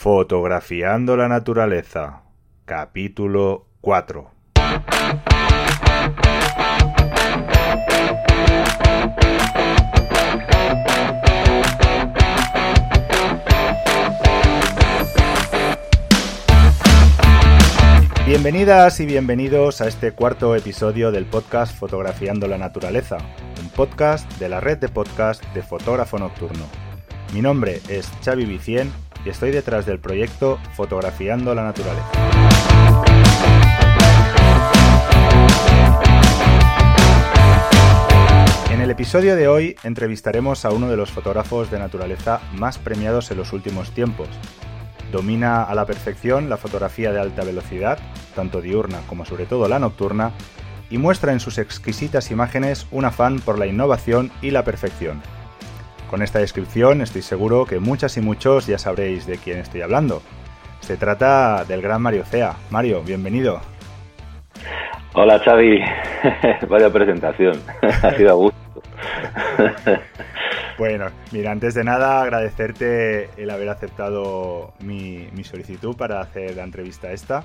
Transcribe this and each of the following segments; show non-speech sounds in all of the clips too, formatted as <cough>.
Fotografiando la naturaleza. Capítulo 4. Bienvenidas y bienvenidos a este cuarto episodio del podcast Fotografiando la Naturaleza, un podcast de la red de podcast de Fotógrafo Nocturno. Mi nombre es Xavi Vicien estoy detrás del proyecto Fotografiando la Naturaleza. En el episodio de hoy entrevistaremos a uno de los fotógrafos de naturaleza más premiados en los últimos tiempos, Domina a la perfección la fotografía de alta velocidad, tanto diurna como sobre todo la nocturna, y muestra en sus exquisitas imágenes un afán por la innovación y la perfección. Con esta descripción estoy seguro que muchas y muchos ya sabréis de quién estoy hablando. Se trata del gran Mario Cea. Mario, bienvenido. Hola Xavi, <laughs> vaya presentación, <laughs> ha sido a gusto. <laughs> Bueno, mira, antes de nada agradecerte el haber aceptado mi, solicitud para hacer la entrevista esta.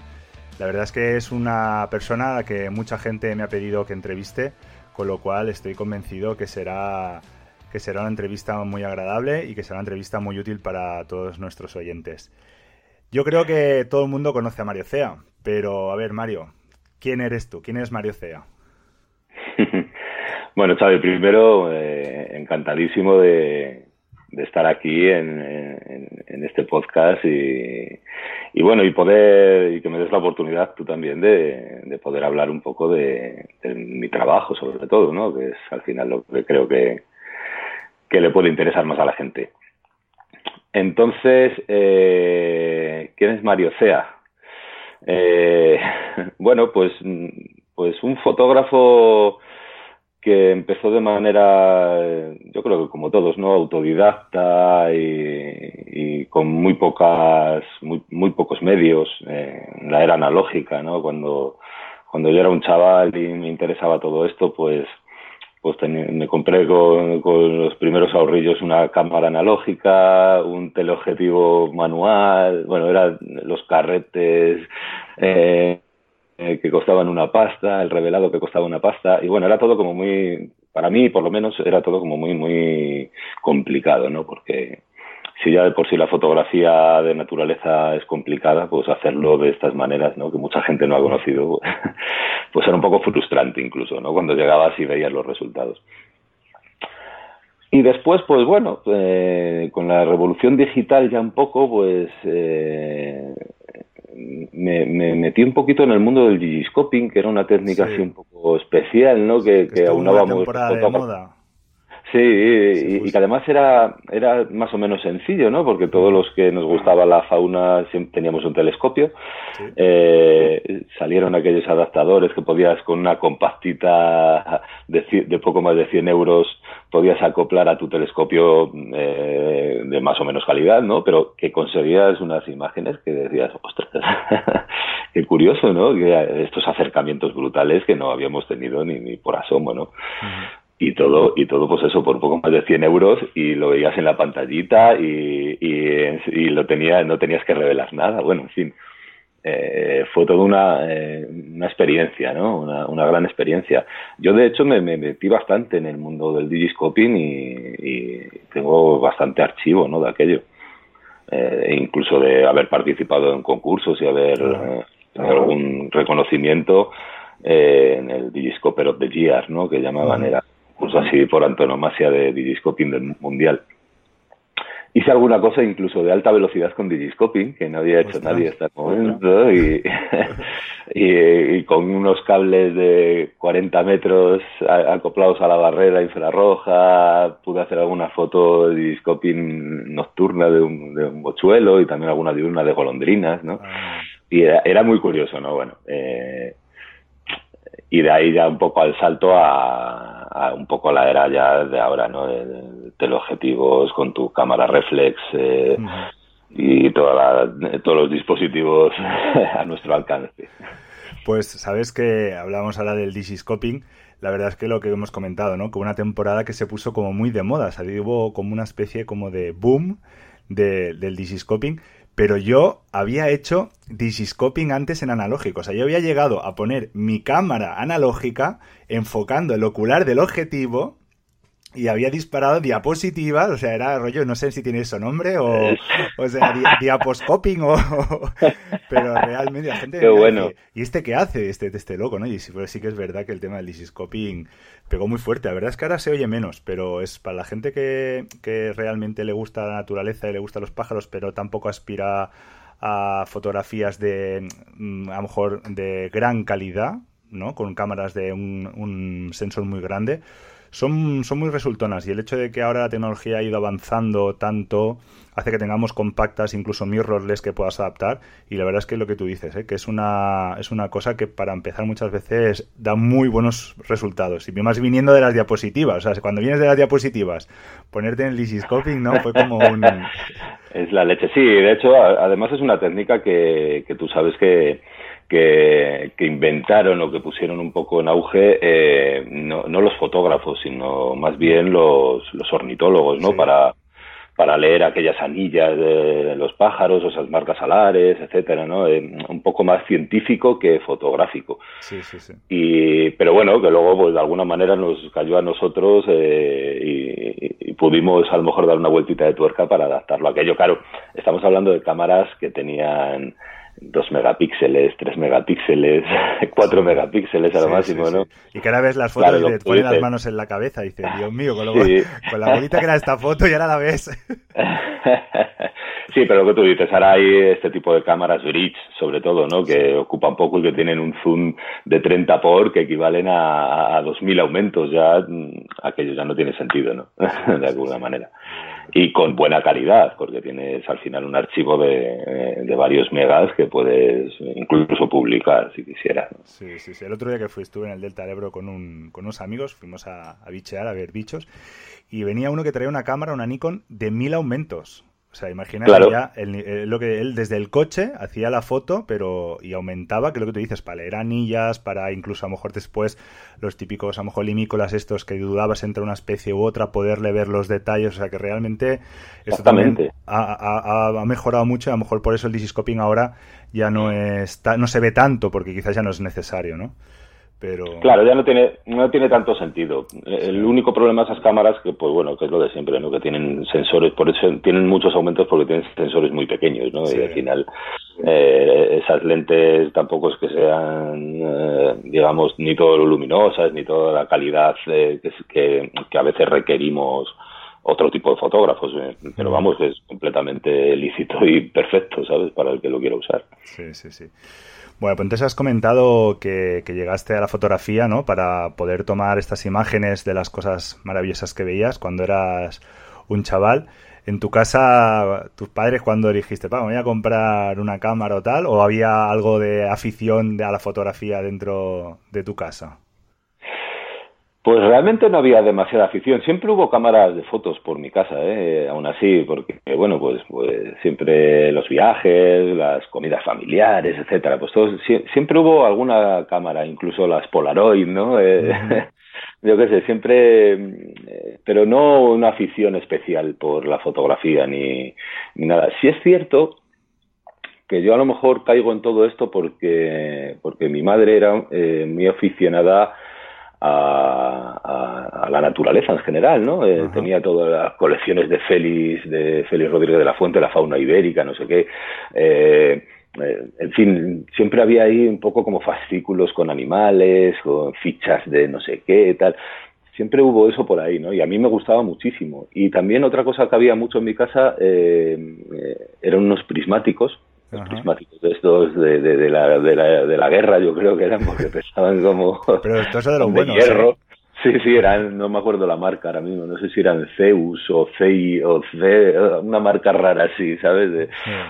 La verdad es que es una persona a la que mucha gente me ha pedido que entreviste, con lo cual estoy convencido que será, que será una entrevista muy agradable y que será una entrevista muy útil para todos nuestros oyentes. Yo creo que todo el mundo conoce a Mario Cea, pero a ver, Mario, ¿quién eres tú? ¿Quién es Mario Cea? <laughs> Bueno, Xavi, primero, eh, encantadísimo de, estar aquí en, este podcast y, bueno, y poder, y que me des la oportunidad tú también de, poder hablar un poco de, mi trabajo, sobre todo, ¿no? Que es al final lo que creo que, que le puede interesar más a la gente. Entonces, eh, ¿quién es Mario Cea? Eh, <laughs> bueno, pues, pues un fotógrafo que empezó de manera, yo creo que como todos, ¿no? Autodidacta y, con muy pocas, muy, muy pocos medios, la era analógica, ¿no? Cuando, cuando yo era un chaval y me interesaba todo esto, pues, pues me compré con, con, los primeros ahorrillos una cámara analógica, un teleobjetivo manual, bueno, eran los carretes, eh, eh, que costaban una pasta, el revelado que costaba una pasta, y bueno, era todo como muy, para mí por lo menos, era todo como muy, muy complicado, ¿no? Porque si ya de por sí la fotografía de naturaleza es complicada, pues hacerlo de estas maneras, ¿no? Que mucha gente no ha conocido, <laughs> pues era un poco frustrante incluso, ¿no? Cuando llegabas y veías los resultados. Y después, pues bueno, eh, con la revolución digital ya un poco, pues eh, me, me, metí un poquito en el mundo del digiscoping, que era una técnica así un poco especial, ¿no? Que, que aunábamos. de moda. Sí, y, que además era, era más o menos sencillo, ¿no? Porque todos los que nos gustaba la fauna teníamos un telescopio. Eh, salieron aquellos adaptadores que podías con una compactita de, de poco más de 100 euros podías acoplar a tu telescopio eh, de más o menos calidad, ¿no? Pero que conseguías unas imágenes que decías, ostras, <laughs> qué curioso, ¿no? Que estos acercamientos brutales que no habíamos tenido ni, ni por asomo, ¿no? Y todo y todo pues eso por poco más de 100 euros y lo veías en la pantallita y, y, lo tenía no tenías que revelar nada bueno en fin eh, fue toda una, eh, una experiencia, ¿no? Una, una, gran experiencia. Yo, de hecho, me, me, metí bastante en el mundo del digiscoping y, y tengo bastante archivo, ¿no? De aquello. Eh, incluso de haber participado en concursos y haber eh, algún reconocimiento eh, en el Digiscoper of the Year, ¿no? Que llamaban, era curso así por antonomasia de digiscoping del mundial. hice alguna cosa incluso de alta velocidad con digiscoping, que no había hecho nadie hasta el momento, <laughs> y, y, con unos cables de 40 metros acoplados a la barrera infrarroja, pude hacer alguna foto de digiscoping nocturna de un, de un bochuelo y también alguna diurna de golondrinas, ¿no? Ah. Y era, muy curioso, ¿no? Bueno, eh, y de ahí ya un poco al salto a, un poco la era ya de ahora, ¿no? De, teleobjetivos con tu cámara reflex eh, y toda todos los dispositivos <laughs> a nuestro alcance. Pues sabes que hablábamos ahora del digiscoping. La verdad es que lo que hemos comentado, ¿no? Que una temporada que se puso como muy de moda. O hubo como una especie como de boom del digiscoping pero yo había hecho digiscoping antes en analógico. O sea, yo había llegado a poner mi cámara analógica enfocando el ocular del objetivo y había disparado diapositivas, o sea, era rollo, no sé si tiene eso nombre, o, o sea, diaposcoping, o, <laughs> pero realmente la gente... Qué bueno. ¿Y este qué hace? Este, este loco, ¿no? Y sí, sí que es verdad que el tema del digiscoping pegó muy fuerte. La verdad es que ahora se oye menos, pero es para la gente que, que realmente le gusta la naturaleza y le gustan los pájaros, pero tampoco aspira a fotografías de, mm, a lo mejor, de gran calidad, ¿no? Con cámaras de un, un sensor muy grande son, son muy resultonas y el hecho de que ahora la tecnología ha ido avanzando tanto hace que tengamos compactas, incluso mirrorless que puedas adaptar y la verdad es que lo que tú dices, ¿eh? que es una, es una cosa que para empezar muchas veces da muy buenos resultados y más viniendo de las diapositivas, o sea, cuando vienes de las diapositivas, ponerte en el lisiscoping, ¿no? Fue como un... <laughs> Es la leche, sí, de hecho, además es una técnica que, que tú sabes que que, inventaron o que pusieron un poco en auge eh, no, no, los fotógrafos, sino más bien los, los ornitólogos, ¿no? Para, para leer aquellas anillas de los pájaros, o esas marcas alares, etcétera, ¿no? Eh, un poco más científico que fotográfico. Sí, sí, sí. Y, pero bueno, que luego, pues de alguna manera nos cayó a nosotros eh, y, y, pudimos a lo mejor dar una vueltita de tuerca para adaptarlo a aquello. Claro, estamos hablando de cámaras que tenían 2 megapíxeles, 3 megapíxeles, <laughs> 4 megapíxeles a lo máximo, ¿no? Y cada vez las fotos y te ponen las manos en la cabeza y dices, Dios mío, con, <laughs> con la bonita que era esta foto y ahora la ves. <laughs> sí, pero lo que tú dices, ahora hay este tipo de cámaras bridge, sobre todo, ¿no? Que ocupan poco y que tienen un zoom de 30 por que equivalen a, a 2.000 aumentos, ya mm, aquello ya no tiene sentido, ¿no? de alguna manera y con buena calidad, porque tienes al final un archivo de, de, varios megas que puedes incluso publicar si quisieras. Sí, sí, sí. El otro día que fui, estuve en el Delta Ebro con, un, con unos amigos, fuimos a, a bichear, a ver bichos, y venía uno que traía una cámara, una Nikon, de mil aumentos. O sea, imagínate ya el, lo que él desde el coche hacía la foto, pero y aumentaba, que lo que tú dices, para leer anillas, para incluso a lo mejor después los típicos, a lo mejor limícolas estos que dudabas entre una especie u otra, poderle ver los detalles, o sea que realmente esto también ha, ha, mejorado mucho, a lo mejor por eso el discoping ahora ya no está, no se ve tanto, porque quizás ya no es necesario, ¿no? Claro, ya no tiene, no tiene tanto sentido. El único problema de esas cámaras, que pues bueno, que es lo de siempre, ¿no? Que tienen sensores, por eso tienen muchos aumentos porque tienen sensores muy pequeños, ¿no? Y al final eh, esas lentes tampoco es que sean, eh, digamos, ni todo lo luminosas, ni toda la calidad eh, que, que, a veces requerimos otro tipo de fotógrafos, pero vamos, es completamente lícito y perfecto, ¿sabes? Para el que lo quiera usar. Sí, sí, sí. Bueno, pues entonces has comentado que, llegaste a la fotografía, ¿no? Para poder tomar estas imágenes de las cosas maravillosas que veías cuando eras un chaval. En tu casa, tus padres, cuando dijiste, pa, voy a comprar una cámara o tal, o había algo de afición a la fotografía dentro de tu casa? Pues realmente no había demasiada afición. Siempre hubo cámaras de fotos por mi casa, ¿eh? aún así, porque, bueno, pues, pues siempre los viajes, las comidas familiares, etcétera, pues todo, siempre hubo alguna cámara, incluso las Polaroid, ¿no? Eh, <laughs> yo qué sé, siempre, eh, pero no una afición especial por la fotografía ni, ni nada. Sí es cierto que yo a lo mejor caigo en todo esto porque, porque mi madre era eh, muy aficionada a, la naturaleza en general, ¿no? Eh, tenía todas las colecciones de Félix, de Félix Rodríguez de la Fuente, la fauna ibérica, no sé qué. Eh, eh, en fin, siempre había ahí un poco como fascículos con animales, con fichas de no sé qué, tal. siempre hubo eso por ahí, ¿no? Y a mí me gustaba muchísimo. Y también otra cosa que había mucho en mi casa eh, eh, eran unos prismáticos, los prismáticos de estos de, de, la, de, la, de la guerra, yo creo que eran porque <laughs> pesaban como Pero esto es de los buenos, hierro. ¿eh? Sí, sí, eran, no me acuerdo la marca ahora mismo, no sé si eran Zeus o Zei o C, una marca rara así, ¿sabes? De,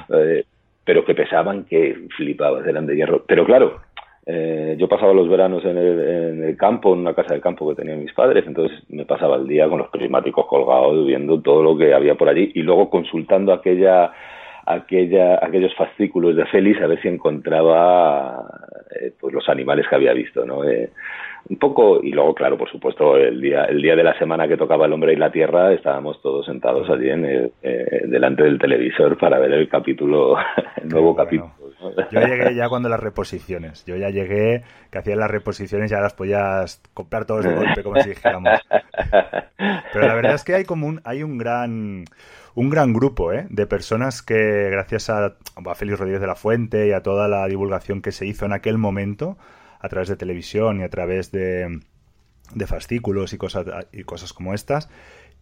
eh, pero que pesaban que flipabas, eran de hierro. Pero claro, eh, yo pasaba los veranos en el, en el, campo, en una casa de campo que tenían mis padres, entonces me pasaba el día con los prismáticos colgados, viendo todo lo que había por allí y luego consultando aquella, aquella, aquellos fascículos de Félix a ver si encontraba eh, pues los animales que había visto, ¿no? Eh, un poco y luego claro por supuesto el día el día de la semana que tocaba el hombre y la tierra estábamos todos sentados allí en el, eh, delante del televisor para ver el capítulo <laughs> el nuevo bueno. capítulo yo llegué ya cuando las reposiciones yo ya llegué que hacían las reposiciones ya las podías comprar todos de golpe como si dijéramos <laughs> pero la verdad es que hay como un hay un gran un gran grupo ¿eh? de personas que gracias a, a Félix Rodríguez de la Fuente y a toda la divulgación que se hizo en aquel momento a través de televisión y a través de, de fascículos y cosas, y cosas como estas,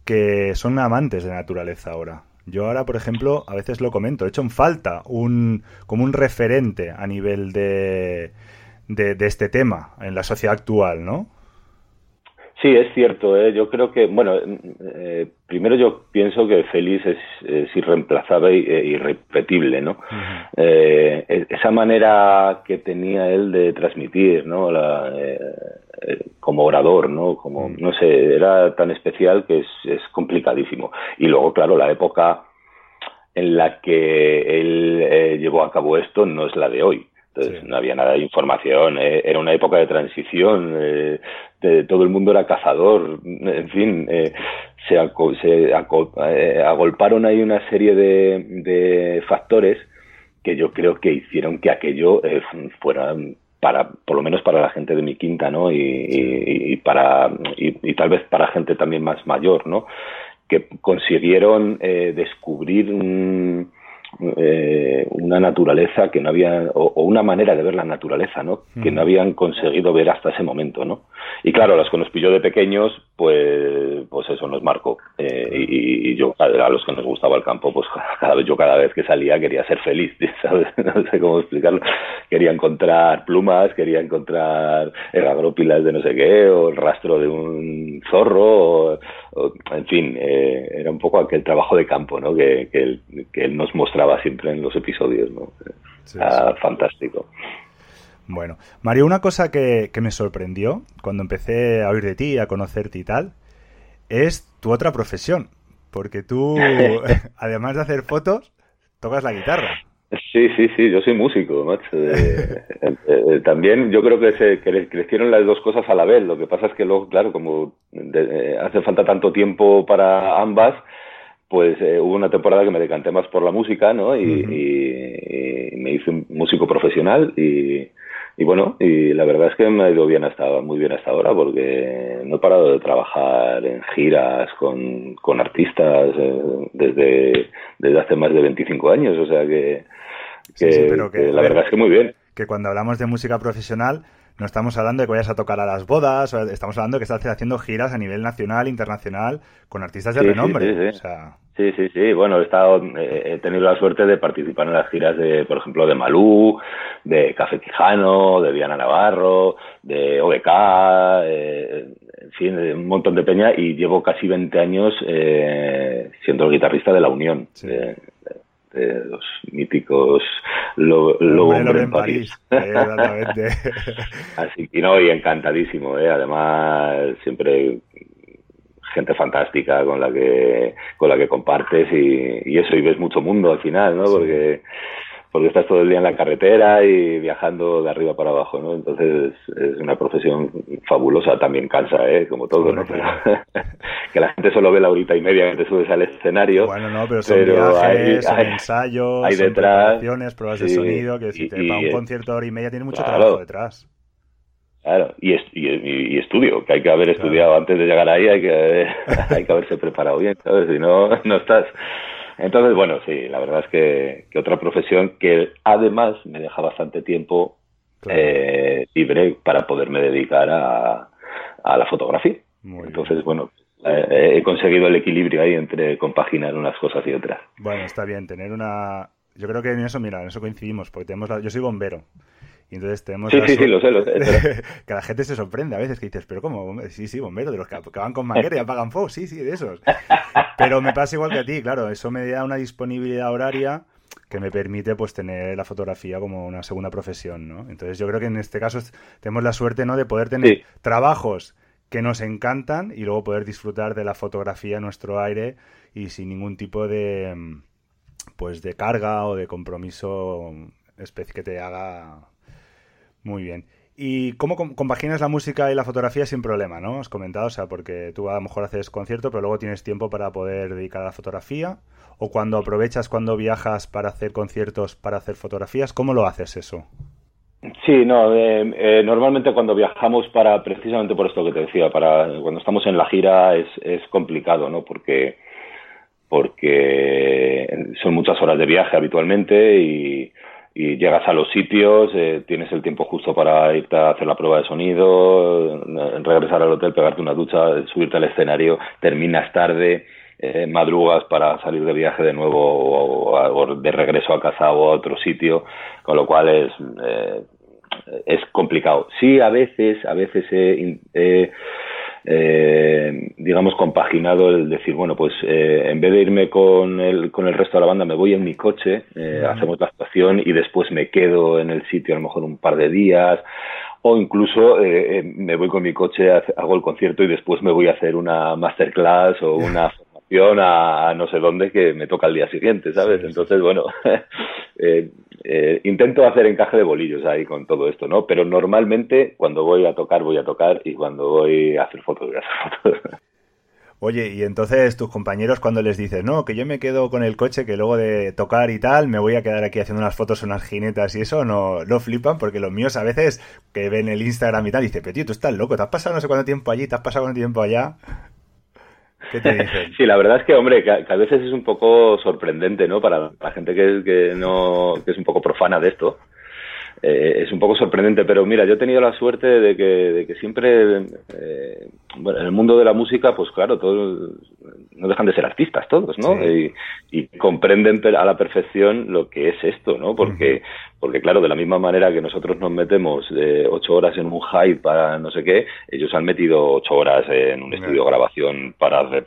que son amantes de la naturaleza ahora. Yo ahora, por ejemplo, a veces lo comento, he hecho en falta un, como un referente a nivel de, de, de este tema en la sociedad actual, ¿no? Sí, es cierto. ¿eh? Yo creo que, bueno, eh, primero yo pienso que Félix es, es irreemplazable e irrepetible, ¿no? Uh -huh. eh, esa manera que tenía él de transmitir, ¿no? La, eh, como orador, ¿no? Como, no sé, era tan especial que es, es complicadísimo. Y luego, claro, la época en la que él llevó a cabo esto no es la de hoy. Entonces sí. no había nada de información, eh, era una época de transición, eh, de, todo el mundo era cazador, en fin, eh, se, aco se aco agolparon ahí una serie de, de, factores que yo creo que hicieron que aquello fuera para por lo menos para la gente de mi quinta, ¿no? Y, y, y para y, y, tal vez para gente también más mayor, ¿no? Que consiguieron descubrir un eh, una naturaleza que no había, o, o, una manera de ver la naturaleza, ¿no? Mm. Que no habían conseguido ver hasta ese momento, ¿no? Y claro, los que nos pilló de pequeños, pues, pues eso nos marcó. Eh, y, y, yo, a los que nos gustaba el campo, pues <laughs> cada vez, yo cada vez que salía quería ser feliz, <laughs> ¿sabes? No sé cómo explicarlo. Quería encontrar plumas, quería encontrar eragrópilas de no sé qué, o el rastro de un zorro, o en fin, eh, era un poco aquel trabajo de campo, ¿no? Que, que, él, que él nos mostraba siempre en los episodios, ¿no? Sí, ah, sí. Fantástico. Bueno, Mario, una cosa que, que, me sorprendió cuando empecé a oír de ti, a conocerte y tal, es tu otra profesión. Porque tú, <laughs> además de hacer fotos, tocas la guitarra. Sí, sí, sí, yo soy músico, macho. <laughs> Eh, eh, también yo creo que se que crecieron las dos cosas a la vez. Lo que pasa es que luego, claro, como de, hace falta tanto tiempo para ambas, pues eh, hubo una temporada que me decanté más por la música, ¿no? Y, uh -huh. y, y me hice un músico profesional y, y, bueno, y la verdad es que me ha ido bien hasta, muy bien hasta ahora porque no he parado de trabajar en giras con, con artistas eh, desde, desde hace más de 25 años, o sea que, que, sí, sí, pero que, que la verdad es que muy bien. Que cuando hablamos de música profesional no estamos hablando de que vayas a tocar a las bodas, estamos hablando de que estás haciendo giras a nivel nacional, internacional, con artistas de sí, renombre. Sí, sí, o sea... sí, sí, sí, bueno, he, estado, he tenido la suerte de participar en las giras de, por ejemplo, de Malú, de Café Quijano, de Diana Navarro, de OBK, eh, en fin, de un montón de peña y llevo casi 20 años eh, siendo el guitarrista de La Unión. Sí. De, de los míticos Lobo lo Hombre en París. París. <laughs> Así que no, y encantadísimo, ¿eh? además siempre gente fantástica con la que con la que compartes y, y eso y ves mucho mundo al final, ¿no? Sí. Porque porque estás todo el día en la carretera y viajando de arriba para abajo, ¿no? Entonces es una profesión fabulosa, también cansa, ¿eh? Como todo, ¿no? Pero, <laughs> que la gente solo ve la horita y media que te subes al escenario. Bueno, no, pero son pero viajes, hay, son ensayos, hay detrás, son pruebas sí, de sonido, que si te va un concierto de hora y media tiene mucho claro, trabajo detrás. Claro, y, y, y, estudio, que hay que haber estudiado antes de llegar ahí, hay que, <laughs> hay que haberse preparado bien, ¿sabes? Si no, no estás entonces, bueno, sí, la verdad es que, que otra profesión que además me deja bastante tiempo claro. eh, libre para poderme dedicar a, a la fotografía. Entonces, bueno, eh, he conseguido el equilibrio ahí entre compaginar unas cosas y otras. Bueno, está bien, tener una... Yo creo que en eso, mira, en eso coincidimos, porque tenemos la... yo soy bombero. Y entonces tenemos sí, sí, sí, lo sé, lo sé. <laughs> que la gente se sorprende a veces que dices, pero ¿cómo? Sí, sí, bombero, de los que, van con manguera y apagan fuego, sí, sí, de esos. Pero me pasa igual que a ti, claro, eso me da una disponibilidad horaria que me permite pues tener la fotografía como una segunda profesión, ¿no? Entonces yo creo que en este caso tenemos la suerte, ¿no? De poder tener trabajos que nos encantan y luego poder disfrutar de la fotografía en nuestro aire y sin ningún tipo de pues de carga o de compromiso que te haga muy bien. ¿Y cómo compaginas la música y la fotografía sin problema, no? Has comentado, o sea, porque tú a lo mejor haces concierto, pero luego tienes tiempo para poder dedicar a la fotografía. O cuando aprovechas cuando viajas para hacer conciertos, para hacer fotografías, ¿cómo lo haces eso? Sí, no, eh, eh, normalmente cuando viajamos para, precisamente por esto que te decía, para cuando estamos en la gira es, es complicado, ¿no? Porque, porque son muchas horas de viaje habitualmente y, y llegas a los sitios, eh, tienes el tiempo justo para irte a hacer la prueba de sonido, regresar al hotel, pegarte una ducha, subirte al escenario, terminas tarde, eh, madrugas para salir de viaje de nuevo o, de regreso a casa o a otro sitio, con lo cual es, eh, es complicado. Sí, a veces, a veces he eh, digamos, compaginado el decir, bueno, pues eh, en vez de irme con el, con el resto de la banda, me voy en mi coche, eh, hacemos la actuación y después me quedo en el sitio a lo mejor un par de días, o incluso eh, eh, me voy con mi coche, hago el concierto y después me voy a hacer una masterclass o una formación a, no sé dónde que me toca al día siguiente, ¿sabes? Entonces, bueno, <laughs> eh, intento hacer encaje de bolillos ahí con todo esto, ¿no? Pero normalmente cuando voy a tocar, voy a tocar y cuando voy a hacer fotos, voy a hacer fotos. Oye, y entonces tus compañeros cuando les dices, no, que yo me quedo con el coche, que luego de tocar y tal, me voy a quedar aquí haciendo unas fotos, unas jinetas y eso, no, no flipan, porque los míos a veces que ven el Instagram y tal, dicen, pero tío, tú estás loco, te has pasado no sé cuánto tiempo allí, te has pasado cuánto tiempo allá. <laughs> Sí, la verdad es que, hombre, que a, veces es un poco sorprendente, ¿no? Para la gente que, que, no, que es un poco profana de esto. Eh, es un poco sorprendente, pero mira, yo he tenido la suerte de que, de que siempre, eh, bueno, en el mundo de la música, pues claro, todos no dejan de ser artistas todos, ¿no? Y, comprenden a la perfección lo que es esto, ¿no? Porque, porque claro, de la misma manera que nosotros nos metemos de ocho horas en un hype para no sé qué, ellos han metido ocho horas en un estudio de grabación para hacer,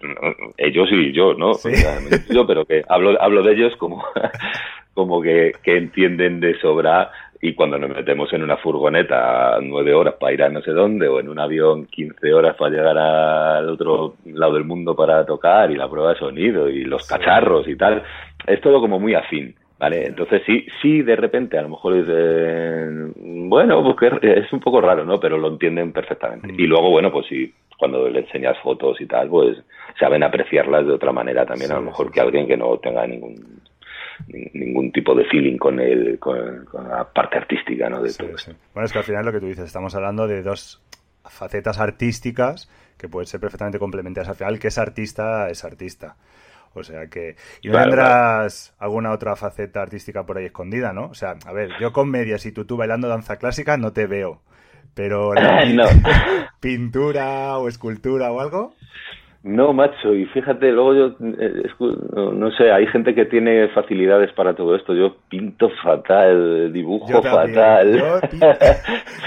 ellos y yo, ¿no? <laughs> yo, pero que hablo, hablo de ellos como, <laughs> como que, que entienden de sobra y cuando nos metemos en una furgoneta nueve horas para ir a no sé dónde o en un avión quince horas para llegar al otro lado del mundo para tocar y la prueba de sonido y los cacharros y tal, es todo como muy afín. ¿Vale? Entonces sí, sí de repente a lo mejor dicen, bueno, pues es un poco raro, ¿no? Pero lo entienden perfectamente. Mm. Y luego, bueno, pues sí, cuando le enseñas fotos y tal, pues saben apreciarlas de otra manera también, a lo mejor que alguien que no tenga ningún ningún tipo de feeling con, el, con, la parte artística ¿no? de todo Bueno, es que al final lo que tú dices, estamos hablando de dos facetas artísticas que pueden ser perfectamente complementarias. Al final, que es artista, es artista. O sea que. Y no tendrás alguna otra faceta artística por ahí escondida, ¿no? O sea, a ver, yo con medias y tú, tú bailando danza clásica no te veo. Pero <laughs> <laughs> pintura o escultura o algo. No, macho, y fíjate, luego yo, eh, no, sé, hay gente que tiene facilidades para todo esto. Yo pinto fatal, dibujo fatal. <laughs>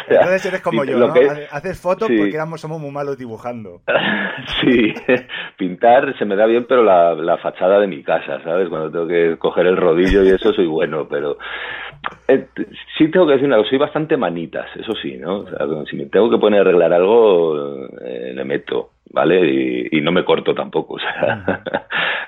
Entonces eres como yo, ¿no? Haces fotos porque éramos, somos muy malos dibujando. <laughs> sí, <laughs> pintar se me da bien, pero la, la fachada de mi casa, ¿sabes? Cuando tengo que coger el rodillo y eso soy bueno, pero eh, sí tengo que decir una cosa, soy bastante manitas, eso sí, ¿no? O sea, si me tengo que poner a arreglar algo, eh, le meto. ¿Vale? Y, no me corto tampoco, <laughs> o sea,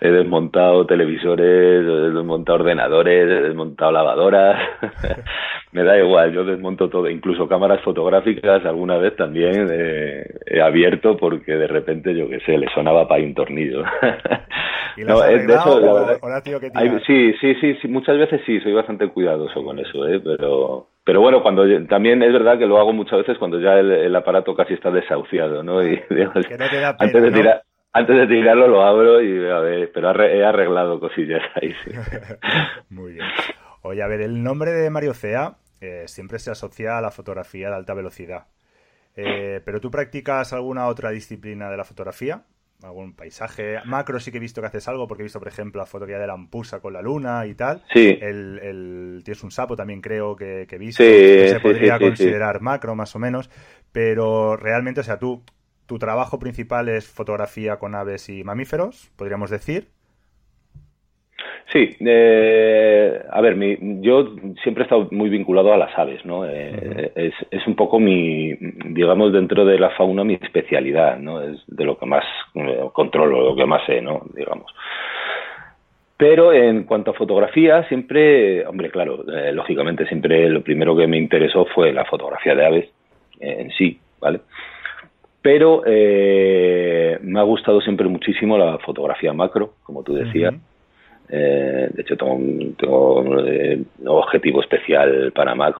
he desmontado televisores, he desmontado ordenadores, he desmontado lavadoras, <laughs> me da igual, yo desmonto todo, incluso cámaras fotográficas alguna vez también he abierto porque de repente, yo qué sé, le sonaba para un tornillo. <laughs> ¿Y no, es de eso, la verdad, sí, sí, sí, sí, muchas veces sí, soy bastante cuidadoso con eso, ¿eh? pero pero bueno, cuando también es verdad que lo hago muchas veces cuando ya el, aparato casi está desahuciado, ¿no? Y antes de tirar, antes de tirarlo lo abro y a ver, pero he arreglado cosillas ahí, sí. <laughs> Muy bien. Oye, a ver, el nombre de Mario Cea eh, siempre se asocia a la fotografía de alta velocidad. Eh, ¿Pero tú practicas alguna otra disciplina de la fotografía? Algún paisaje. Macro sí que he visto que haces algo porque he visto por ejemplo la foto que hay de la ampusa con la luna y tal. Sí. El, el tienes un sapo también creo que, que he visto que se podría considerar macro más o menos. Pero realmente o sea tú tu trabajo principal es fotografía con aves y mamíferos podríamos decir Sí, eh, a ver, mi, yo siempre he estado muy vinculado a las aves, ¿no? Eh, es, es, un poco mi, digamos, dentro de la fauna mi especialidad, ¿no? Es de lo que más eh, controlo, lo que más sé, ¿no? Digamos. Pero en cuanto a fotografía, siempre, hombre, claro, eh, lógicamente siempre lo primero que me interesó fue la fotografía de aves en sí, ¿vale? Pero eh, me ha gustado siempre muchísimo la fotografía macro, como tú decías. Uh -huh eh, de hecho, tengo un, un objetivo especial para Mac.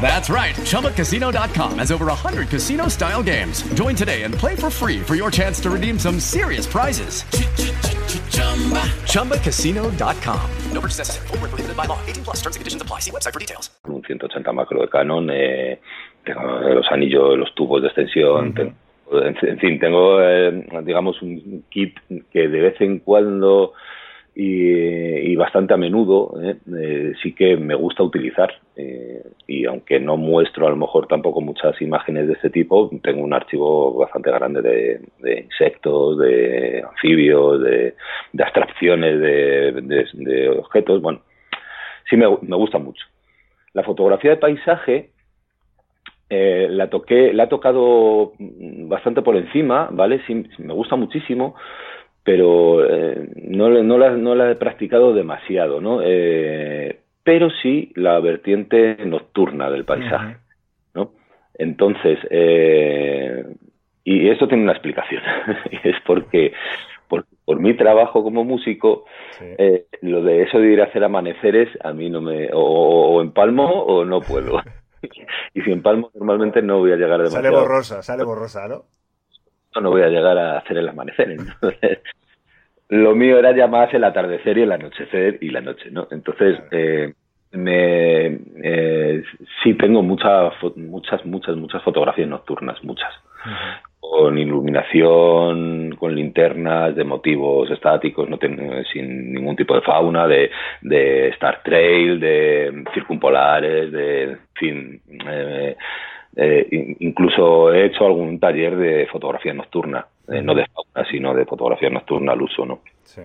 That's right. ChumbaCasino.com has over 100 casino style games. Join today and play for free for your chance to redeem some serious prizes. ChumbaCasino.com. No purchase necessary. Forward, prohibited by law. 18 plus terms and conditions apply. See website for details. Un 180 macro de Canon, eh, tengo los anillos, los tubos de extensión. Uh -huh. tengo, en, en, fin, tengo, eh, digamos, un kit que de vez en cuando y, y bastante a menudo eh, eh, sí que me gusta utilizar eh, y aunque no muestro a lo mejor tampoco muchas imágenes de este tipo tengo un archivo bastante grande de, de insectos de anfibios de, de abstracciones de, de, objetos. Bueno sí me, me gusta mucho. La fotografía de paisaje eh, la toqué la he tocado bastante por encima vale sí, me gusta muchísimo pero eh, no, no, la, no la he practicado demasiado, ¿no? Eh, pero sí la vertiente nocturna del paisaje, uh -huh. ¿no? Entonces, eh, y eso tiene una explicación, <laughs> es porque por, por, mi trabajo como músico, sí. eh, lo de eso de ir a hacer amaneceres, a mí no me, o, o empalmo o no puedo. <laughs> y si empalmo, normalmente no voy a llegar demasiado. Sale borrosa, sale borrosa, ¿no? No voy a llegar a hacer el amanecer. Entonces, lo mío era ya más el atardecer y el anochecer y la noche, ¿no? Entonces, eh, me, eh, sí tengo muchas, muchas, muchas, muchas fotografías nocturnas, muchas. Uh -huh. Con iluminación, con linternas de motivos estáticos, no tengo, sin ningún tipo de fauna, de, de Star Trail, de circumpolares, de, en fin, eh, eh, incluso he hecho algún taller de fotografía nocturna, eh, no de fauna, sino de fotografía nocturna al uso, ¿no? Sí.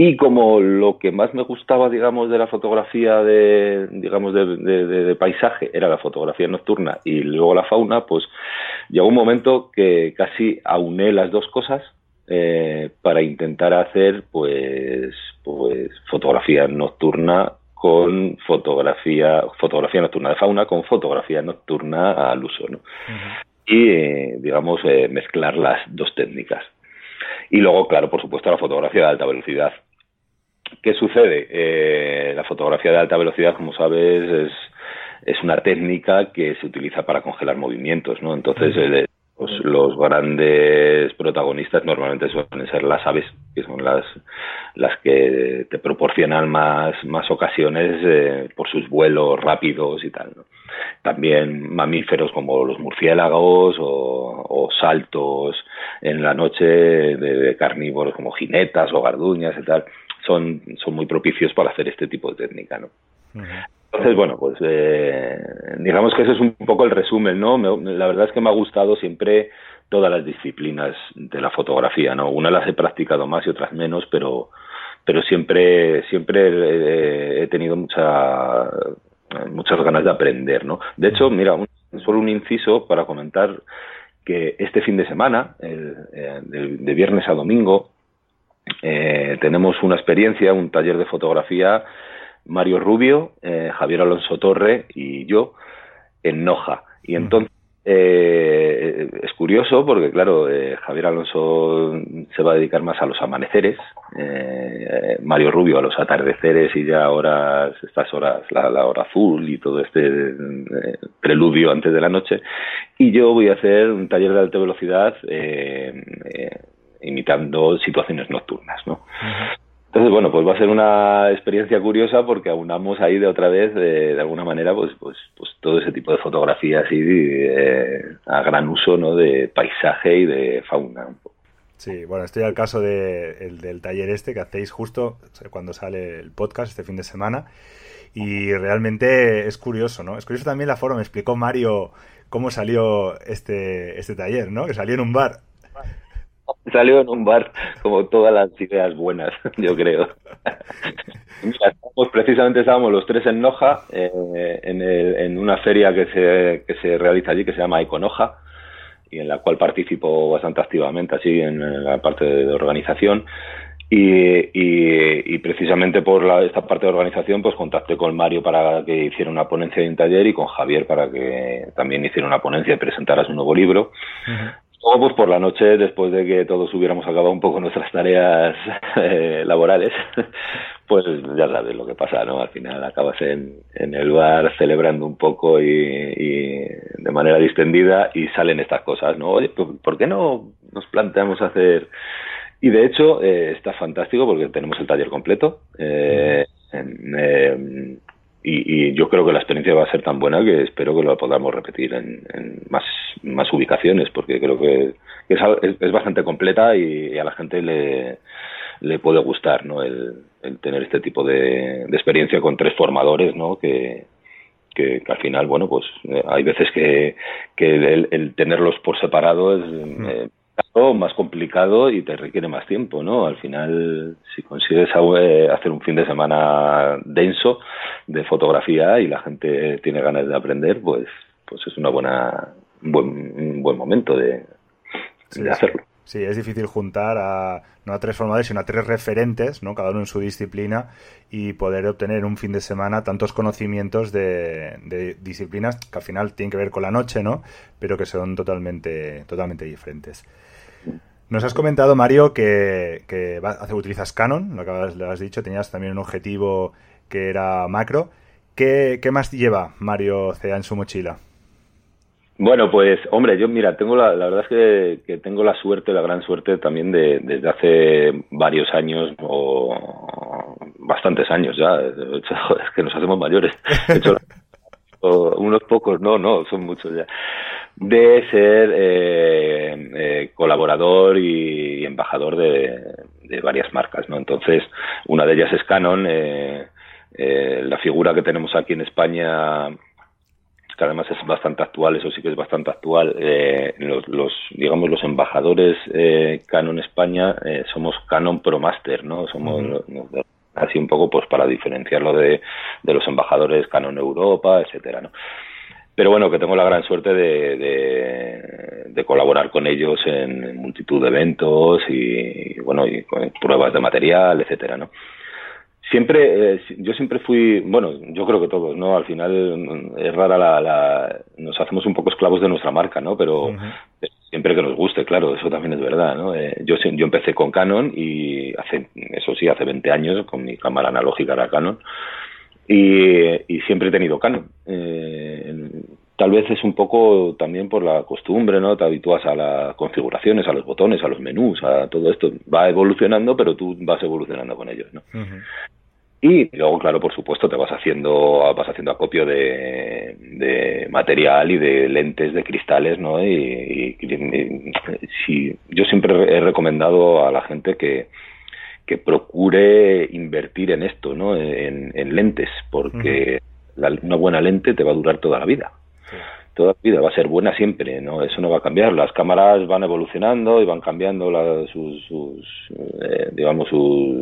Y como lo que más me gustaba, digamos, de la fotografía de, digamos, de, de, de, de, paisaje era la fotografía nocturna y luego la fauna, pues llegó un momento que casi auné las dos cosas eh, para intentar hacer, pues, pues, fotografía nocturna con fotografía, fotografía nocturna de fauna con fotografía nocturna al uso, ¿no? Uh -huh. Y, eh, digamos, eh, mezclar las dos técnicas. Y luego, claro, por supuesto, la fotografía de alta velocidad. ¿Qué sucede? Eh, la fotografía de alta velocidad, como sabes, es, es una técnica que se utiliza para congelar movimientos, ¿no? Entonces, pues, los grandes protagonistas normalmente suelen ser las aves, que son las, las que te proporcionan más, más ocasiones eh, por sus vuelos rápidos y tal. ¿no? También mamíferos como los murciélagos o, o saltos en la noche de, de, carnívoros como jinetas o garduñas y tal, son, son muy propicios para hacer este tipo de técnica. ¿no? Uh -huh. Entonces, bueno, pues eh, digamos que ese es un poco el resumen, ¿no? Me, la verdad es que me ha gustado siempre todas las disciplinas de la fotografía, ¿no? Unas las he practicado más y otras menos, pero, pero siempre, siempre he, he tenido mucha, muchas ganas de aprender, ¿no? De hecho, mira, solo un inciso para comentar que este fin de semana, el, eh, de viernes a domingo, eh, tenemos una experiencia, un taller de fotografía, Mario Rubio, eh, Javier Alonso Torre y yo, en Noja. Y entonces eh, es curioso porque, claro, eh, Javier Alonso se va a dedicar más a los amaneceres, eh, Mario Rubio a los atardeceres y ya horas, estas horas, la, la hora azul y todo este eh, preludio antes de la noche. Y yo voy a hacer un taller de alta velocidad imitando situaciones nocturnas, ¿no? Entonces, bueno, pues va a ser una experiencia curiosa porque aunamos ahí de otra vez, de, alguna manera, pues, pues, pues todo ese tipo de fotografía así eh, a gran uso, ¿no? De paisaje y de fauna. un poco. Sí, bueno, estoy al caso de, el, del taller este que hacéis justo cuando sale el podcast este fin de semana y realmente es curioso, ¿no? Es curioso también la forma, me explicó Mario cómo salió este, este taller, ¿no? Que salió en un bar. <laughs> Salió en un bar, como todas las ideas buenas, <laughs> yo creo. <laughs> Mira, estábamos, precisamente estábamos los tres en Noja, eh, en, el- en una feria que se, que se realiza allí, que se llama Econoja, y en la cual participo bastante activamente, así, en la parte de organización. Y, y, y precisamente por la, esta parte de organización, pues contacté con Mario para que hiciera una ponencia de un taller y con Javier para que también hiciera una ponencia y presentara su nuevo libro. Luego, pues por la noche, después de que todos hubiéramos acabado un poco nuestras tareas <laughs> eh, laborales, <laughs> pues ya sabes lo que pasa, ¿no? Al final acabas en, en el bar celebrando un poco y, de manera distendida y salen estas cosas, ¿no? Oye, ¿por, qué no nos planteamos hacer...? Y de hecho eh, está fantástico porque tenemos el taller completo. eh, eh, y, y yo creo que la experiencia va a ser tan buena que espero que lo podamos repetir en, en más, más ubicaciones, porque creo que es, bastante completa y, y a la gente le, le puede gustar ¿no? el, el tener este tipo de, de experiencia con tres formadores ¿no? que, que, que al final, bueno, pues eh, hay veces que, que el, el tenerlos por separado es eh, más complicado y te requiere más tiempo, ¿no? Al final, si consigues eh, hacer un fin de semana denso de fotografía y la gente tiene ganas de aprender, pues, pues es una buena, un buen, un buen momento de, Sí, de sí. hacerlo. Sí, es difícil juntar a no a tres formadores, sino a tres referentes, ¿no? Cada uno en su disciplina y poder obtener un fin de semana tantos conocimientos de, de disciplinas que al final tienen que ver con la noche, ¿no? Pero que son totalmente, totalmente diferentes. Nos has comentado, Mario, que, que utilizas Canon, lo que lo has dicho, tenías también un objetivo que era macro. ¿Qué, qué más lleva Mario Cea en su mochila? Bueno, pues, hombre, yo, mira, tengo la, la verdad es que, que tengo la suerte, la gran suerte también de, desde hace varios años o bastantes años ya, <laughs> es que nos hacemos mayores. Hecho, <laughs> unos pocos, no, no, son muchos ya, de ser eh, eh, colaborador y, embajador de, de varias marcas, ¿no? Entonces, una de ellas es Canon, eh, eh, la figura que tenemos aquí en España que además es bastante actual, eso sí que es bastante actual. Eh, los, los, digamos, los embajadores eh, Canon España eh, somos Canon Pro Master, ¿no? Somos así un poco pues para diferenciarlo de, de los embajadores Canon Europa, etcétera, ¿no? Pero bueno, que tengo la gran suerte de, de, de colaborar con ellos en multitud de eventos y, y, bueno, y con pruebas de material, etcétera, ¿no? Siempre, eh, yo siempre fui, bueno, yo creo que todos, ¿no? Al final mm, es rara la, la, nos hacemos un poco esclavos de nuestra marca, ¿no? Pero siempre que nos guste, claro, eso también es verdad, ¿no? Eh, yo, yo empecé con Canon y hace, eso sí, hace 20 años con mi cámara analógica era Canon y, y siempre he tenido Canon. Eh, tal vez es un poco también por la costumbre, ¿no? Te habitúas a las configuraciones, a los botones, a los menús, a todo esto. Va evolucionando, pero tú vas evolucionando con ellos, ¿no? Y luego, claro, por supuesto, te vas haciendo, vas haciendo acopio de, de material y de lentes de cristales, ¿no? Y, y- y- si, yo siempre he recomendado a la gente que, que procure invertir en esto, ¿no? En, en lentes, porque la- una buena lente te va a durar toda la vida. Toda la vida va a ser buena siempre, ¿no? Eso no va a cambiar. Las cámaras van evolucionando y van cambiando la- sus, sus, eh, digamos, sus,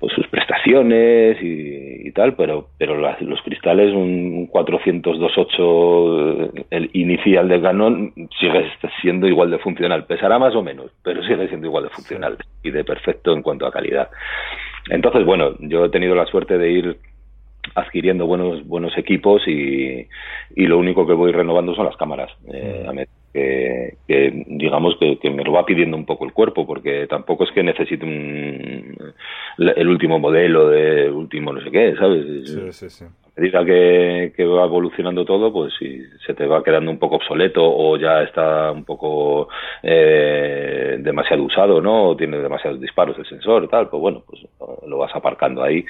pues sus prestaciones y, y tal, pero, pero los cristales, un 402.8 el inicial de Canon sigue siendo igual de funcional. Pesará más o menos, pero sigue siendo igual de funcional y de perfecto en cuanto a calidad. Entonces, bueno, yo he tenido la suerte de ir adquiriendo buenos buenos equipos y, y lo único que voy renovando son las cámaras. Eh, a que, digamos que, me lo va pidiendo un poco el cuerpo, porque tampoco es que necesite un, el último modelo de último no sé qué, ¿sabes? A medida que, que, va evolucionando todo, pues si se te va quedando un poco obsoleto o ya está un poco eh, demasiado usado, ¿no? O tiene demasiados disparos el sensor, tal, pues bueno, pues lo vas aparcando ahí.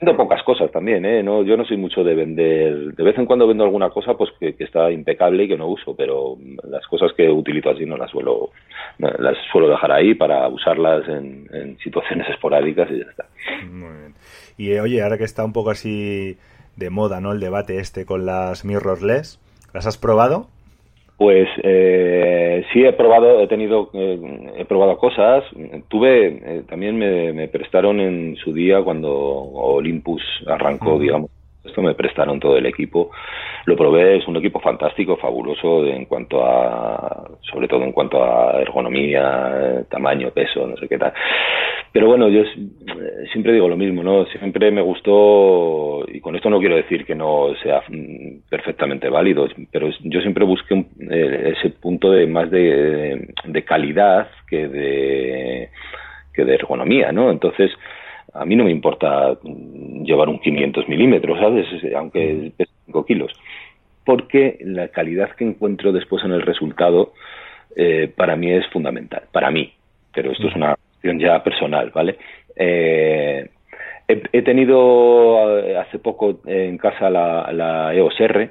Vendo pocas cosas también, ¿eh? No, yo no soy mucho de vender. De vez en cuando vendo alguna cosa pues que, está impecable y que no uso, pero las cosas que utilizo así no las suelo, las suelo dejar ahí para usarlas en, situaciones <laughs> esporádicas y ya está. Muy bien. Y oye, ahora que está un poco así de moda, ¿no? El debate este con las mirrorless, ¿las has probado? Pues eh, sí he probado, he tenido, eh, he probado cosas. Tuve, eh, también me, me, prestaron en su día cuando Olympus arrancó, digamos, esto me prestaron todo el equipo. Lo probé, es un equipo fantástico, fabuloso en cuanto a, sobre todo en cuanto a ergonomía, tamaño, peso, no sé qué tal. Pero bueno, yo siempre digo lo mismo, ¿no? Siempre me gustó, y con esto no quiero decir que no sea perfectamente válido, pero yo siempre busqué eh, ese punto de más de, de calidad que de, que de ergonomía, ¿no? Entonces, a mí no me importa llevar un 500 milímetros, ¿sabes? Aunque pese 5 kilos. Porque la calidad que encuentro después en el resultado eh, para mí es fundamental. Para mí. Pero esto es una cuestión ya personal, ¿vale? Eh, he, tenido eh, hace poco en casa la, la EOS R.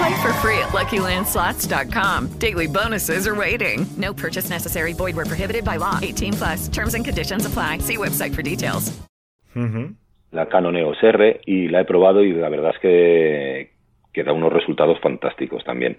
Play for free at LuckyLandSlots.com. Daily bonuses are waiting. No purchase necessary. Void where prohibited by law. 18 plus. Terms and conditions apply. See website for details. La Canon EOS R y la he probado y la verdad es que, que da unos resultados fantásticos también.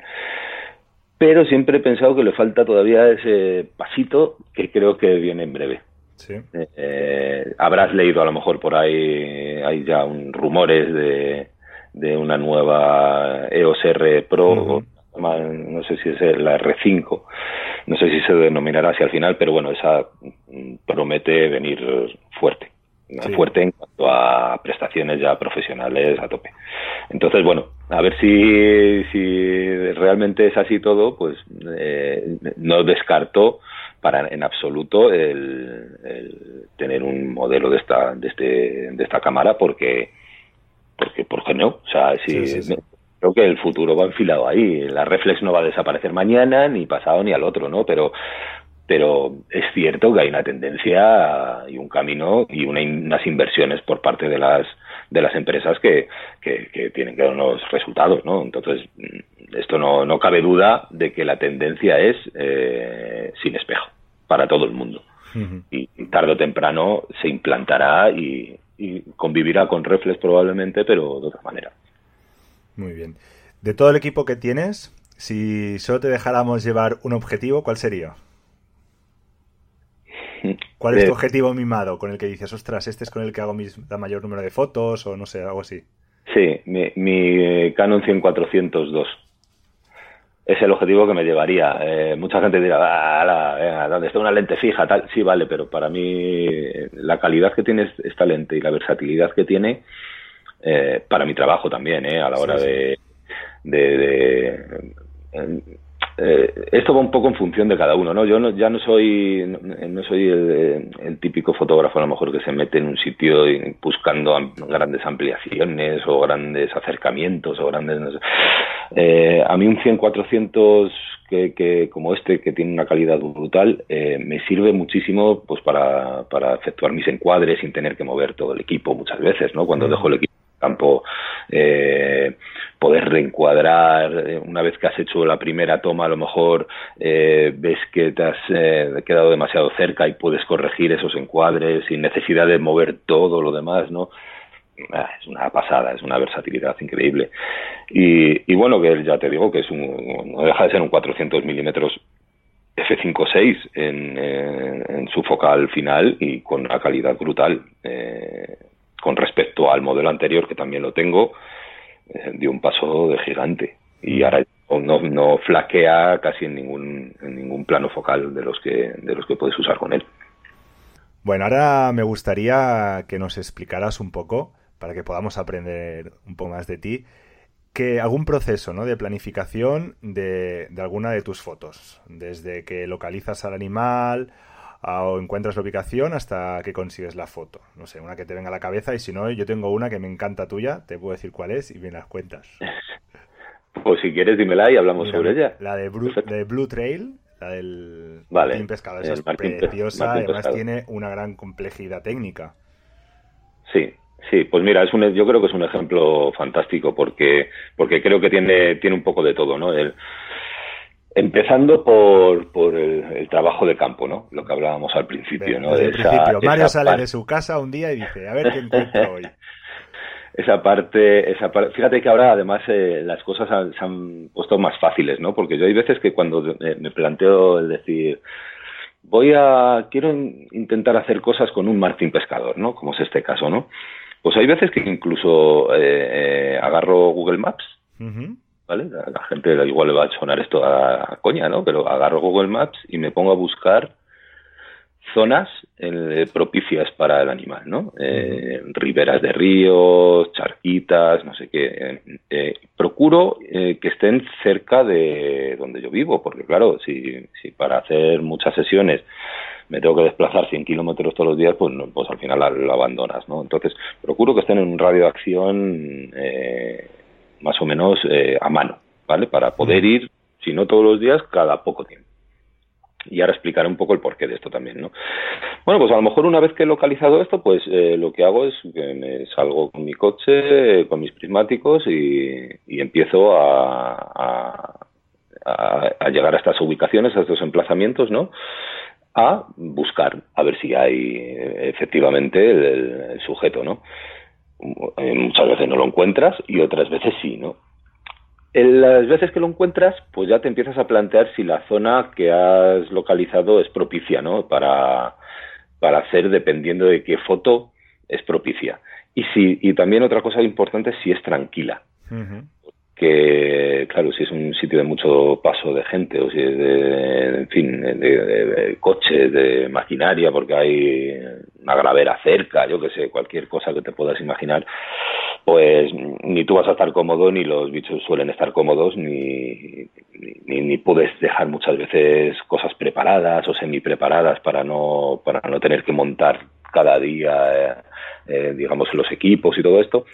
pero siempre he pensado que le falta todavía ese pasito que creo que viene en breve. Sí. Eh, habrás leído a lo mejor por ahí, hay ya un, rumores de, de una nueva EOS R Pro, no sé si es la R5, no sé si se denominará así al final, pero bueno, esa promete venir fuerte fuerte en cuanto a prestaciones ya profesionales a tope. Entonces, bueno, a ver si, si realmente es así todo, pues eh, no descarto para en absoluto el, tener un modelo de esta de este de esta cámara porque porque porque no o sea si creo que el futuro va enfilado ahí la reflex no va a desaparecer mañana ni pasado ni al otro no pero pero es cierto que hay una tendencia y un camino y unas inversiones por parte de las de las empresas que, que, tienen que dar unos resultados, ¿no? Entonces, esto no, no cabe duda de que la tendencia es eh, sin espejo para todo el mundo. y, tarde o temprano se implantará y, y convivirá con reflex probablemente, pero de otra manera. Muy bien. De todo el equipo que tienes, si solo te dejáramos llevar un objetivo, ¿cuál sería? <laughs> ¿Cuál es tu objetivo mimado con el que dices, ostras, este es con el que hago mis, la mayor número de fotos o no sé, algo así? Sí, mi, mi Canon 100-402. Es el objetivo que me llevaría. Eh, mucha gente dirá, ah, venga, ¿dónde está una lente fija? Tal. Sí, vale, pero para mí la calidad que tiene esta lente y la versatilidad que tiene, eh, para mi trabajo también, eh, a la hora de, de, de eh, esto va un poco en función de cada uno, ¿no? Yo no, ya no soy no, soy el, típico fotógrafo a lo mejor que se mete en un sitio buscando grandes ampliaciones o grandes acercamientos o grandes... Eh, a mí un 100-400 que, que, como este, que tiene una calidad brutal, eh, me sirve muchísimo pues para, para efectuar mis encuadres sin tener que mover todo el equipo muchas veces, ¿no? Cuando dejo el equipo campo eh, poder reencuadrar eh, una vez que has hecho la primera toma a lo mejor eh, ves que te has eh, quedado demasiado cerca y puedes corregir esos encuadres sin necesidad de mover todo lo demás no es una pasada, es una versatilidad increíble. Y, bueno, que ya te digo que es un, no deja de ser un 400 milímetros F5.6 en, en, su focal final y con una calidad brutal. Eh, con respecto al modelo anterior, que también lo tengo, eh, dio un paso de gigante. Y ahora no, no flaquea casi en ningún, en ningún plano focal de los, que, de los que puedes usar con él. Bueno, ahora me gustaría que nos explicaras un poco, para que podamos aprender un poco más de ti, que algún proceso ¿no? de planificación de, de alguna de tus fotos, desde que localizas al animal o encuentras la ubicación hasta que consigues la foto. No sé, una que te venga a la cabeza y si no, yo tengo una que me encanta tuya, te puedo decir cuál es y me las cuentas. <laughs> Pues si quieres dímela y hablamos sobre ella. La de Blue, de Blue Trail, la del vale, Martín Pescado, esa es preciosa, además tiene una gran complejidad técnica. Sí, Sí, pues mira, es un, yo creo que es un ejemplo fantástico porque, porque creo que tiene, tiene un poco de todo, ¿no? El, Empezando por, por el, trabajo de campo, ¿no? Lo que hablábamos al principio, ¿no? principio. Mario sale de su casa un día y dice, a ver qué encuentro hoy. <laughs> esa parte, esa fíjate que ahora además eh, las cosas se han puesto más fáciles, ¿no? Porque yo hay veces que cuando eh, me planteo el decir, voy a, quiero intentar hacer cosas con un martín pescador, ¿no? Como es este caso, ¿no? Pues hay veces que incluso eh, agarro Google Maps, la gente igual le va a sonar esto a, coña, ¿no? Pero agarro Google Maps y me pongo a buscar zonas eh, propicias para el animal, ¿no? Eh, riberas de ríos, charquitas, no sé qué. Eh, procuro que estén cerca de donde yo vivo, porque claro, si, si para hacer muchas sesiones me tengo que desplazar 100 kilómetros todos los días, pues, pues al final lo abandonas, ¿no? Entonces, procuro que estén en un radio de acción más o menos eh, a mano, ¿vale? Para poder ir, si no todos los días, cada poco tiempo. Y ahora explicaré un poco el porqué de esto también, ¿no? Bueno, pues a lo mejor una vez que he localizado esto, pues eh, lo que hago es que me salgo con mi coche, con mis prismáticos y, empiezo a, a, llegar a estas ubicaciones, a estos emplazamientos, ¿no? A buscar, a ver si hay efectivamente el sujeto, ¿no? Eh, muchas veces no lo encuentras y otras veces sí, ¿no? En las veces que lo encuentras, pues ya te empiezas a plantear si la zona que has localizado es propicia, ¿no? Para, para hacer dependiendo de qué foto es propicia. Y si, y también otra cosa importante, si es tranquila que, claro, si es un sitio de mucho paso de gente o si es de, en fin, de, coches, de maquinaria, porque hay una gravera cerca, yo que sé, cualquier cosa que te puedas imaginar, pues ni tú vas a estar cómodo, ni los bichos suelen estar cómodos, ni, ni, ni puedes dejar muchas veces cosas preparadas o semi preparadas para no, para no tener que montar cada día, eh, eh, digamos, los equipos y todo esto.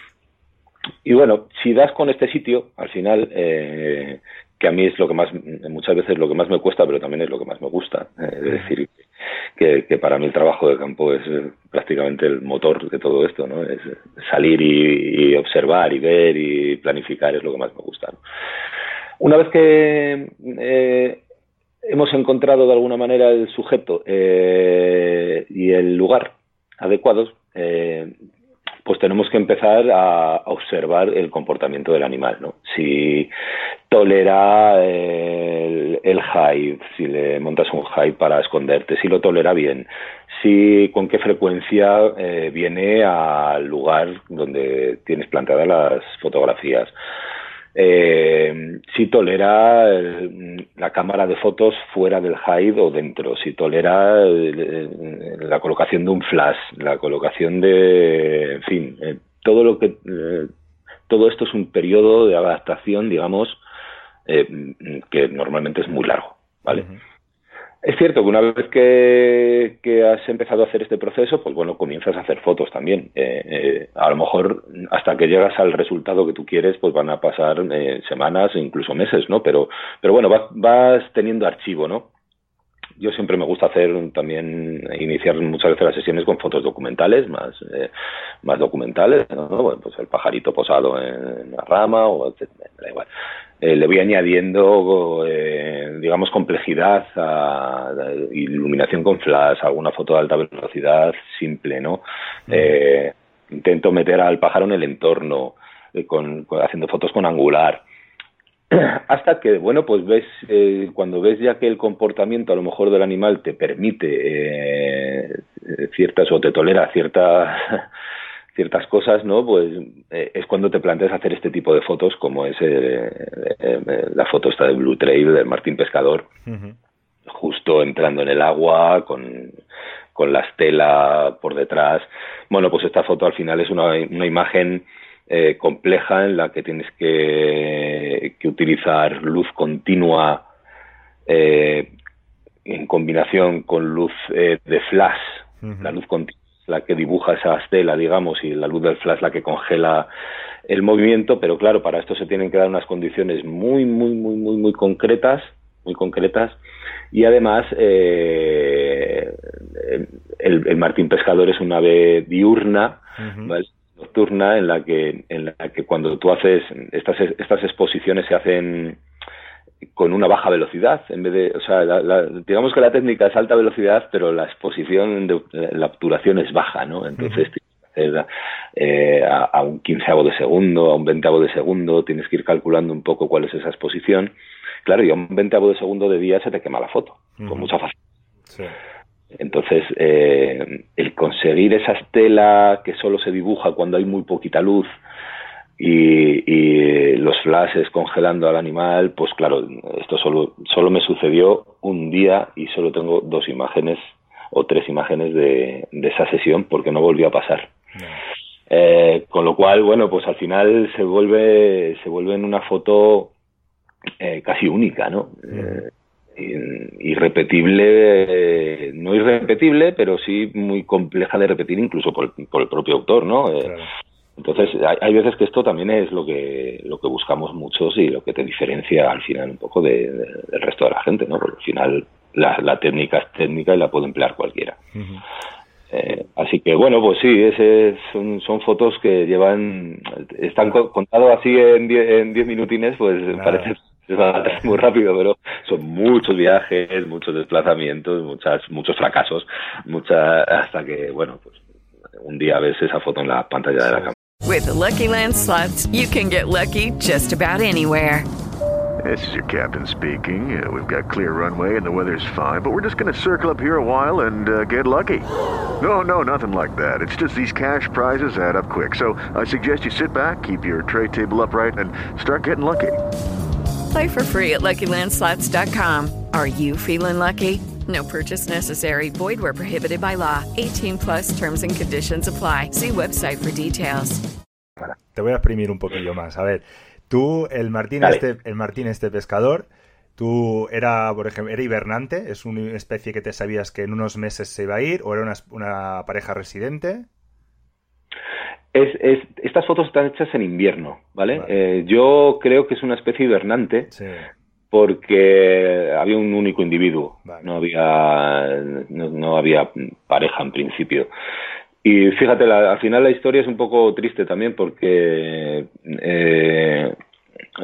Y bueno, si das con este sitio, al final, eh, que a mí es lo que más, muchas veces lo que más me cuesta, pero también es lo que más me gusta. Eh, es decir, que, que, para mí el trabajo de campo es eh, prácticamente el motor de todo esto, ¿no? Es salir y, observar y ver y planificar es lo que más me gusta. Una vez que eh, hemos encontrado de alguna manera el sujeto eh, y el lugar adecuados, eh, pues tenemos que empezar a, observar el comportamiento del animal, ¿no? Si tolera el, el hide, si le montas un hide para esconderte, si lo tolera bien, si con qué frecuencia eh, viene al lugar donde tienes planteadas las fotografías eh, si tolera la cámara de fotos fuera del hide o dentro, si tolera la colocación de un flash, la colocación de, en fin, eh, todo lo que, eh, todo esto es un periodo de adaptación, digamos, eh, que normalmente es muy largo, ¿vale? Es cierto que una vez que, has empezado a hacer este proceso, pues bueno, comienzas a hacer fotos también. Eh, eh, a lo mejor hasta que llegas al resultado que tú quieres, pues van a pasar eh, semanas incluso meses, ¿no? Pero, pero bueno, vas, vas teniendo archivo, ¿no? Yo siempre me gusta hacer también iniciar muchas veces las sesiones con fotos documentales más eh, más documentales ¿no? bueno, pues el pajarito posado en la rama o etcétera, da igual. Eh, le voy añadiendo eh, digamos complejidad a, a, iluminación con flash alguna foto de alta velocidad simple no eh, intento meter al pájaro en el entorno eh, con, con, haciendo fotos con angular <clears throat> hasta que, bueno, pues ves, eh, cuando ves ya que el comportamiento a lo mejor del animal te permite eh, ciertas o te tolera ciertas <laughs> ciertas cosas, ¿no? Pues eh, es cuando te planteas hacer este tipo de fotos, como es eh, eh, la foto esta de Blue Trail del Martín Pescador, uh -huh. justo entrando en el agua, con, con la estela por detrás. Bueno, pues esta foto al final es una, una imagen eh, compleja en la que tienes que, que utilizar luz continua eh, en combinación con luz eh, de flash, uh -huh. la luz continua la que dibuja esa estela, digamos, y la luz del flash la que congela el movimiento, pero claro, para esto se tienen que dar unas condiciones muy, muy, muy, muy, muy concretas, muy concretas, y además eh, el, el, martín pescador es una ave diurna, uh -huh. ¿vale? Nocturna en la que en la que cuando tú haces estas estas exposiciones se hacen con una baja velocidad en vez de o sea la, la, digamos que la técnica es alta velocidad pero la exposición de la obturación es baja no entonces eh, a, a, un quinceavo de segundo a un veinteavo de segundo tienes que ir calculando un poco cuál es esa exposición claro y a un veinteavo de segundo de día se te quema la foto uh -huh. con mucha facilidad sí. Entonces, eh, el conseguir esa estela que solo se dibuja cuando hay muy poquita luz y, y, los flashes congelando al animal, pues claro, esto solo, solo me sucedió un día y solo tengo dos imágenes o tres imágenes de, de esa sesión porque no volvió a pasar. No. Eh, con lo cual, bueno, pues al final se vuelve, se vuelve en una foto eh, casi única, ¿no? Eh, irrepetible, no irrepetible, pero sí muy compleja de repetir incluso por, por el propio autor, ¿no? Eh, claro. Entonces, hay, hay, veces que esto también es lo que, lo que buscamos muchos y lo que te diferencia al final un poco de, de, del resto de la gente, ¿no? Porque al final la, la, técnica es técnica y la puede emplear cualquiera. Uh -huh. eh, así que bueno, pues sí, ese son, son fotos que llevan, están contados así en 10 minutines, pues Nada. parece <laughs> es muy rápido, pero son muchos viajes, muchos desplazamientos, muchas, muchos fracasos, mucha, hasta que, bueno, pues un día ves esa foto en la pantalla de la cámara. With the Lucky Land slots, you can get lucky just about anywhere. This is your captain speaking. Uh, we've got clear runway and the weather's fine, but we're just going to circle up here a while and uh, get lucky. No, no, nothing like that. It's just these cash prizes add up quick. So I suggest you sit back, keep your tray table upright, and start getting lucky. Play for free at LuckyLandSlots.com. Are you feeling lucky? No purchase necessary. Void where prohibited by law. 18 plus terms and conditions apply. See website for details. Te voy a exprimir un poquillo más. A ver, tú, el Martín, este, el Martín este pescador, tú era, por ejemplo, era hibernante, es una especie que te sabías que en unos meses se iba a ir, o era una, una pareja residente. Es, es, estas fotos están hechas en invierno, ¿vale? vale. Eh, yo creo que es una especie hibernante sí. porque había un único individuo, vale. no había no, no, había pareja en principio. Y fíjate, la, al final la historia es un poco triste también porque eh,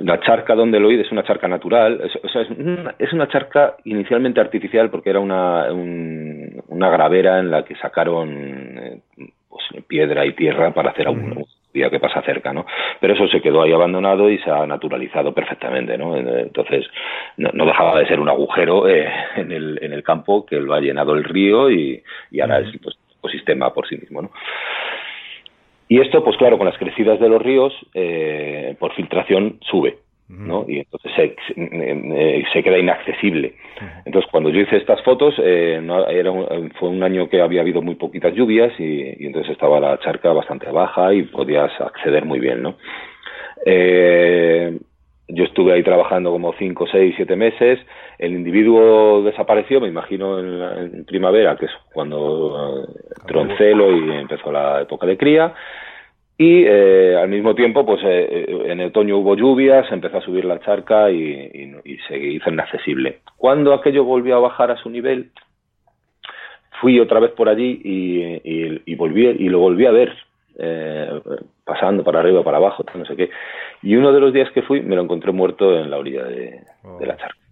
la charca donde lo oí es una charca natural, es, o sea, es, una, es una charca inicialmente artificial porque era una, un, una gravera en la que sacaron eh, pues, piedra y tierra para hacer algún día que pasa cerca, ¿no? Pero eso se quedó ahí abandonado y se ha naturalizado perfectamente, ¿no? Entonces, no, no dejaba de ser un agujero eh, en, el, en el campo que lo ha llenado el río y, y ahora es pues, ecosistema por sí mismo, ¿no? Y esto, pues claro, con las crecidas de los ríos, eh, por filtración sube, ¿no? Y entonces se, eh, se queda inaccesible. Entonces, cuando yo hice estas fotos, eh, no, era un, fue un año que había habido muy poquitas lluvias y, y, entonces estaba la charca bastante baja y podías acceder muy bien, ¿no? Eh, yo estuve ahí trabajando como 5, 6, 7 meses, el individuo desapareció, me imagino en, en primavera, que es cuando eh, troncelo y empezó la época de cría, y eh, al mismo tiempo, pues eh, eh, en el otoño hubo lluvias, empezó a subir la charca y, y, y se hizo inaccesible. Cuando aquello volvió a bajar a su nivel, fui otra vez por allí y, y, y volví y lo volví a ver eh, pasando para arriba para abajo no sé qué y uno de los días que fui me lo encontré muerto en la orilla de, Oh. de la charca Mm,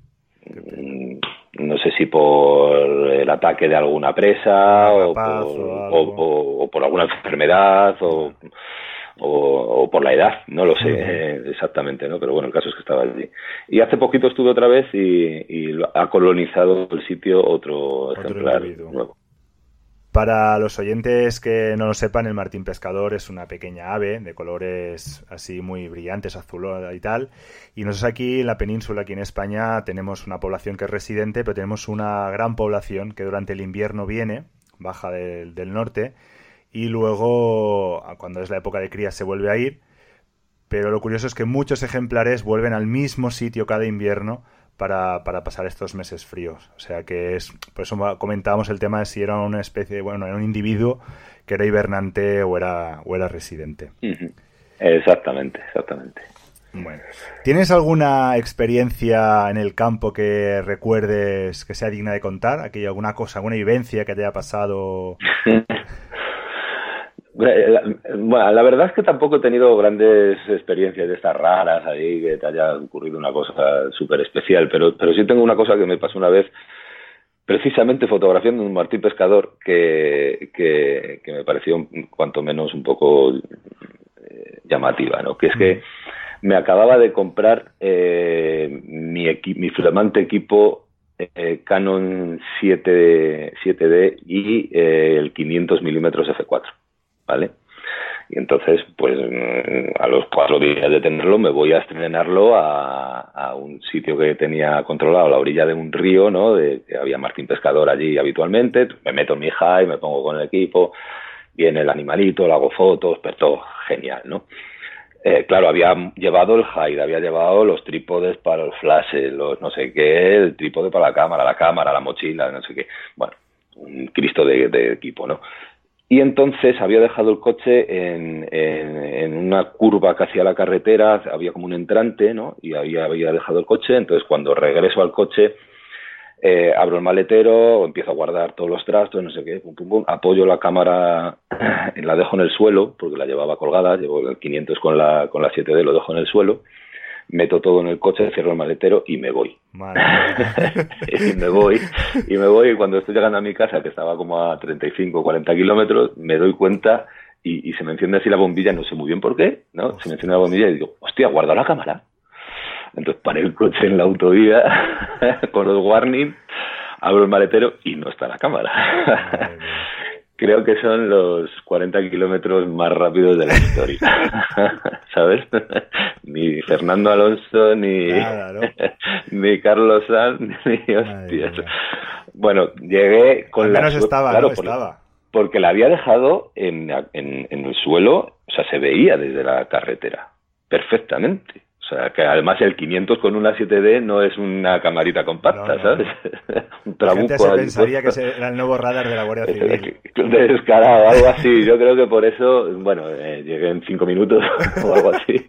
no sé si por el ataque de alguna presa o por, rapaz o o- algo. o- o por alguna enfermedad o, por la edad, no lo sé eh, exactamente, ¿no? Pero bueno, el caso es que estaba allí. Y hace poquito estuve otra vez y, y ha colonizado el sitio otro, ejemplar individuo. nuevo. Para los oyentes que no lo sepan, el martín pescador es una pequeña ave de colores así muy brillantes, azul y tal. Y nosotros aquí en la península, aquí en España, tenemos una población que es residente, pero tenemos una gran población que durante el invierno viene, baja del, del norte, y luego, cuando es la época de cría, se vuelve a ir. Pero lo curioso es que muchos ejemplares vuelven al mismo sitio cada invierno para, para pasar estos meses fríos. O sea que es, por eso comentábamos el tema de si era una especie, bueno, era un individuo que era hibernante o era, o era residente. Exactamente, exactamente. Bueno, ¿tienes alguna experiencia en el campo que recuerdes que sea digna de contar? ¿Aquí alguna cosa, alguna vivencia que te haya pasado? <laughs> La- Bueno, la verdad es que tampoco he tenido grandes experiencias de estas raras ahí, que te haya ocurrido una cosa súper especial, pero, pero sí tengo una cosa que me pasó una vez, precisamente fotografiando un martín pescador, que, que, que me pareció cuanto menos un poco eh, llamativa, ¿no? Que es que me acababa de comprar eh, mi, equi- mi flamante equipo eh, Canon 7, 7D y eh, el 500 milímetros f4, ¿vale? Y entonces, pues mm, a los cuatro días de tenerlo, me voy a estrenarlo a, a un sitio que tenía controlado, a la orilla de un río, ¿no? De, que había Martín Pescador allí habitualmente. Me meto en mi high, me pongo con el equipo, viene el animalito, le hago fotos, pero todo genial, ¿no? Eh, claro, había llevado el hide, había llevado los trípodes para el flash, los no sé qué, el trípode para la cámara, la cámara, la mochila, no sé qué. Bueno, un Cristo de equipo, ¿no? Y entonces había dejado el coche en, en, en una curva que hacía la carretera, había como un entrante, ¿no? Y había, había dejado el coche, entonces cuando regreso al coche, eh, abro el maletero, empiezo a guardar todos los trastos, no sé qué, pum, pum, pum, apoyo la cámara, <clears throat> la dejo en el suelo, porque la llevaba colgada, llevo el 500 con la, con la 7D, lo dejo en el suelo, meto todo en el coche, cierro el maletero y me voy. <laughs> Y me voy, y me voy, y cuando estoy llegando a mi casa, que estaba como a 35 40 kilómetros, me doy cuenta y, y se me enciende así la bombilla, no sé muy bien por qué, ¿no? Se me enciende la bombilla y digo, hostia, guarda la cámara. Entonces paré el coche en la autovía <laughs> con el warning, abro el maletero y no está la cámara. Creo que son los 40 kilómetros más rápidos de la historia. <laughs> ¿Sabes? Ni Fernando Alonso, ni, Nada, ¿no? <laughs> ni Carlos Sanz, ni hostias. Bueno, llegué con Al la menos suerte- estaba, claro, ¿no? por- Estaba. porque la había dejado en, en, en el suelo, o sea, se veía desde la carretera perfectamente. O sea, que además el 500 con una 7D no es una camarita compacta, ¿sabes? <laughs> Un La gente trabuco se pensaría que era el nuevo radar de la Guardia <laughs> Civil. Descarado, algo así. Yo creo que por eso, bueno, eh, llegué en cinco minutos <laughs> o algo así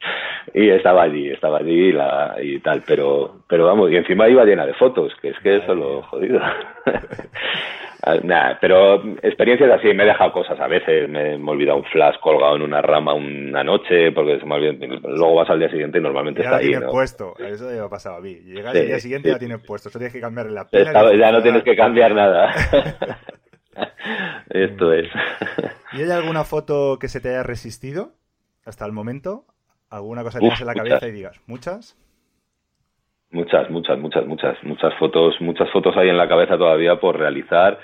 y estaba allí, estaba allí y, la, y tal, pero, pero vamos, y encima iba llena de fotos, que es que eso es lo jodido. Ah, Nada, pero experiencias así, me he dejado cosas a veces, me, me he olvidado un flash colgado en una rama una noche, porque se me olvidó, luego vas al día siguiente y normalmente Ya está ahí, tienes ¿no? puesto, eso me ha pasado a mí. Llegas Sí, el día siguiente sí. ya tienes puesto, eso tienes que cambiarle la. Está- y ya no tienes que cambiar nada. <laughs> Esto es. ¿Y hay alguna foto que se te haya resistido hasta el momento? ¿Alguna cosa que Uf, tengas en la muchas. cabeza y digas, muchas? Muchas, muchas, muchas, muchas, muchas fotos, muchas fotos hay en la cabeza todavía por realizar.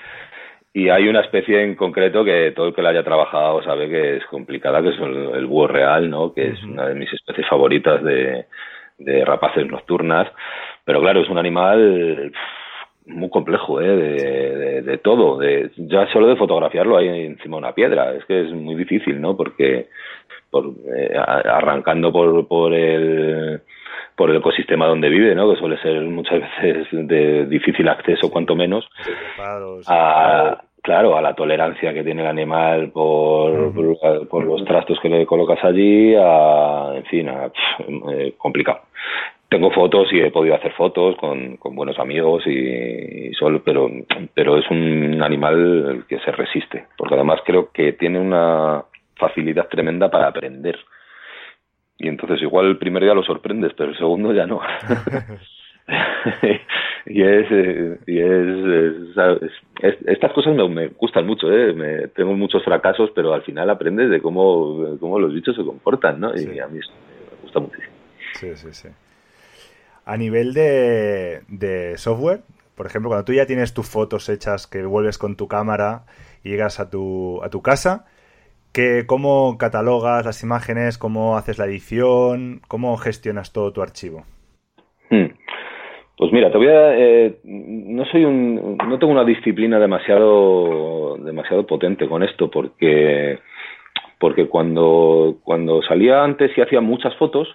Y hay una especie en concreto que todo el que la haya trabajado sabe que es complicada, que es el, el búho real, ¿no? Que es una de mis especies favoritas de, de rapaces nocturnas. Pero claro, es un animal muy complejo, ¿eh? De, de- de todo. De, ya solo de fotografiarlo ahí encima de una piedra. Es que es muy difícil, ¿no? Porque por eh, arrancando por, por el por el ecosistema donde vive, ¿no? Que suele ser muchas veces de difícil acceso, cuanto menos, a, claro, a la tolerancia que tiene el animal por, por, los trastos que le colocas allí, a, en fin, a, eh, complicado. Tengo fotos y he podido hacer fotos con, con buenos amigos y, solo, pero, pero es un animal que se resiste, porque además creo que tiene una facilidad tremenda para aprender y entonces igual el primer día lo sorprendes, pero el segundo ya no. <laughs> y es, eh, y es, estas cosas me, gustan mucho, ¿eh? Me, tengo muchos fracasos, pero al final aprendes de cómo, cómo los bichos se comportan, ¿no? Y a mí me gusta muchísimo. Sí, sí, sí. A nivel de, de software, por ejemplo, cuando tú ya tienes tus fotos hechas que vuelves con tu cámara y llegas a tu, a tu casa, ¿Cómo catalogas las imágenes? ¿Cómo haces la edición? ¿Cómo gestionas todo tu archivo? Hmm. Pues mira, te voy a, eh, no soy un, no tengo una disciplina demasiado, demasiado potente con esto porque, porque cuando, cuando salía antes y hacía muchas fotos,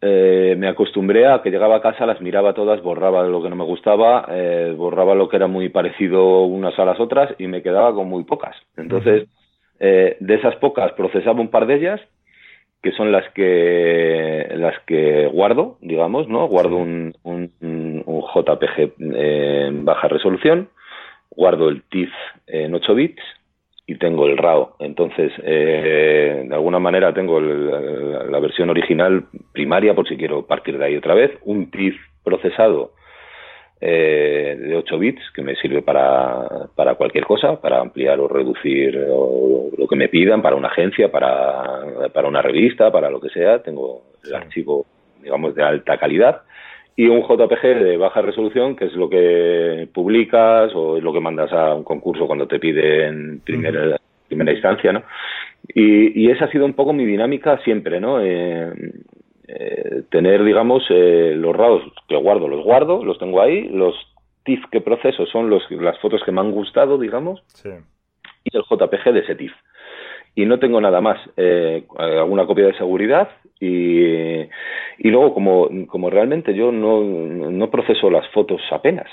eh, me acostumbré a que llegaba a casa, las miraba todas, borraba lo que no me gustaba, eh, borraba lo que era muy parecido unas a las otras y me quedaba con muy pocas. Entonces, eh, de esas pocas procesaba un par de ellas, que son las que las que guardo, digamos, ¿no? Guardo un, un, JPG en baja resolución, guardo el TIFF en 8 bits y tengo el RAW. Entonces, eh, de alguna manera tengo la versión original primaria, por si quiero partir de ahí otra vez, un TIFF procesado eh, de 8 bits que me sirve para, para cualquier cosa, para ampliar o reducir lo que me pidan, para una agencia, para, para una revista, para lo que sea. Tengo el archivo, digamos, de alta calidad y un JPG de baja resolución, que es lo que publicas o es lo que mandas a un concurso cuando te piden primera, primera instancia, ¿no? Y, y, esa ha sido un poco mi dinámica siempre, ¿no? Eh, eh, tener, digamos, eh, los RAWs que guardo, los guardo, los tengo ahí, los TIFF que proceso son los, las fotos que me han gustado, digamos, y el JPG de ese TIFF. Y no tengo nada más, eh, alguna copia de seguridad y, y luego como, como realmente yo no, no proceso las fotos apenas,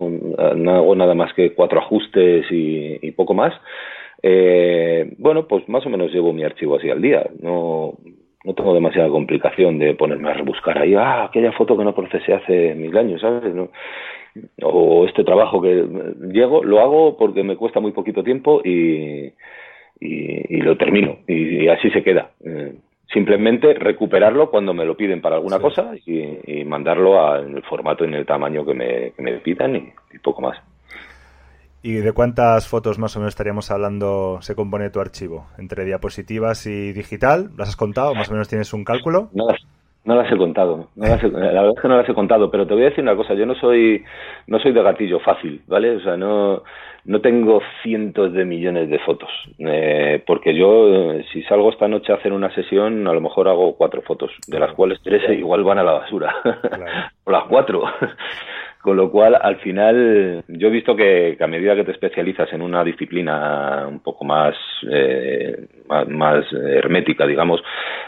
no hago nada más que cuatro ajustes y, y poco más, bueno, pues más o menos llevo mi archivo así al día. No, no tengo demasiada complicación de ponerme a rebuscar ahí, ah, aquella foto que no procesé hace mil años, ¿sabes? O este trabajo que llego, lo hago porque me cuesta muy poquito tiempo y, y, lo termino y, así se queda. Eh, simplemente recuperarlo cuando me lo piden para alguna cosa y, mandarlo en el formato y en el tamaño que me, que me pidan y poco más. ¿Y de cuántas fotos más o menos estaríamos hablando se compone tu archivo? ¿Entre diapositivas y digital? ¿Las has contado? ¿Más o menos tienes un cálculo? No las, no las he contado. la verdad es que no las he contado, pero te voy a decir una cosa. Yo no soy, no soy de gatillo fácil, ¿vale? O sea, no, no tengo cientos de millones de fotos. Eh, porque yo, si salgo esta noche a hacer una sesión, a lo mejor hago cuatro fotos, de las cuales tres igual van a la basura. <laughs> o las cuatro. Con lo cual, al final, yo he visto que, a medida que te especializas en una disciplina un poco más, eh, más, hermética, digamos,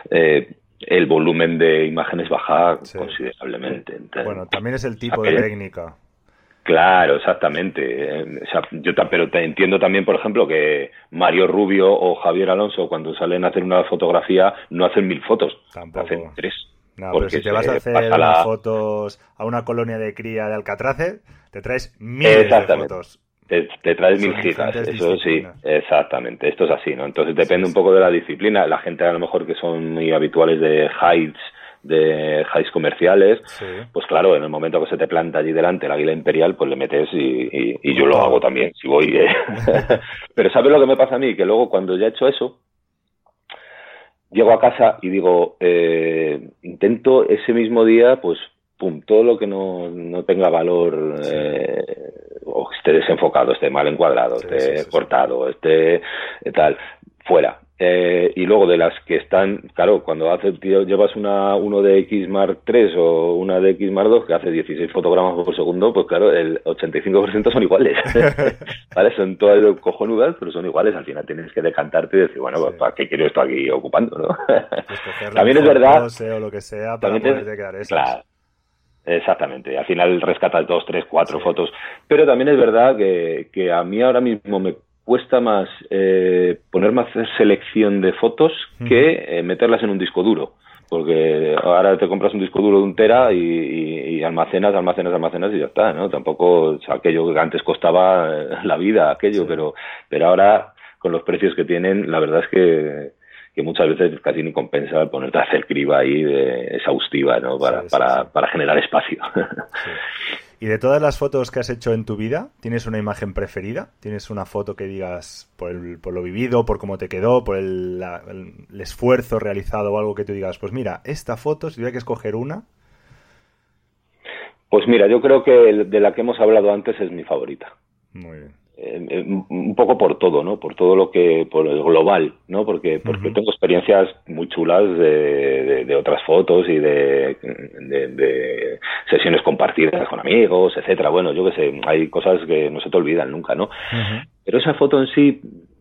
eh, el volumen de imágenes baja considerablemente. bueno, también es el tipo de técnica. Claro, exactamente. O sea, yo pero te entiendo también, por ejemplo, que Mario Rubio o Javier Alonso, cuando salen a hacer una fotografía, no hacen mil fotos, hacen tres. No, pero si te vas a hacer fotos a una colonia de cría de Alcatrace, te traes miles de fotos. Te, traes mil gigas, eso sí, exactamente, esto es así, ¿no? Entonces depende un poco de la disciplina, la gente a lo mejor que son muy habituales de highs, de highs comerciales, pues claro, en el momento que se te planta allí delante el águila imperial, pues le metes y, y, yo lo hago también, si voy. ¿eh? <laughs> Pero ¿sabes lo que me pasa a mí? Que luego cuando ya he hecho eso, llego a casa y digo, eh, intento ese mismo día, pues, pum, todo lo que no, no tenga valor, eh, o esté desenfocado, esté mal encuadrado, esté cortado, esté tal, fuera. Eh, y luego de las que están, claro, cuando hace, tío, llevas una uno de X Mark 3 o una de X Mark 2 que hace 16 fotogramas por segundo, pues claro, el 85% son iguales. <laughs> ¿Vale? Son todas cojonudas, pero son iguales. Al final tienes que decantarte y decir, bueno, ¿para qué quiero esto aquí ocupando? ¿no? Pues <laughs> también es verdad. O lo que sea para también poderte quedar esas. Claro. Exactamente, al final rescatas dos, tres, cuatro fotos, pero también es verdad que, que a mí ahora mismo me cuesta más eh, a hacer selección de fotos que eh, meterlas en un disco duro. Porque ahora te compras un disco duro de un tera y, y, almacenas, almacenas, almacenas y ya está, ¿no? Tampoco, o sea, aquello que antes costaba eh, la vida, aquello, pero, pero ahora con los precios que tienen, la verdad es que, que muchas veces casi ni compensa ponerte a hacer criba ahí de exhaustiva, ¿no? Para, Sí, sí, para, para generar espacio. <laughs> Y de todas las fotos que has hecho en tu vida, ¿tienes una imagen preferida? ¿Tienes una foto que digas por, el- por lo vivido, por cómo te quedó, por el, la- el- el esfuerzo realizado o algo que tú digas, pues mira, esta foto, si tuviera que escoger una, Pues mira, yo creo que de la que hemos hablado antes es mi favorita. muy bien. Eh, eh, un poco por todo, ¿no? Por todo lo que, por el global, ¿no? Porque, porque tengo experiencias muy chulas de, de- de otras fotos y de, de- de sesiones compartidas con amigos, etcétera. Bueno, yo qué sé, hay cosas que no se te olvidan nunca, ¿no? Pero esa foto en sí,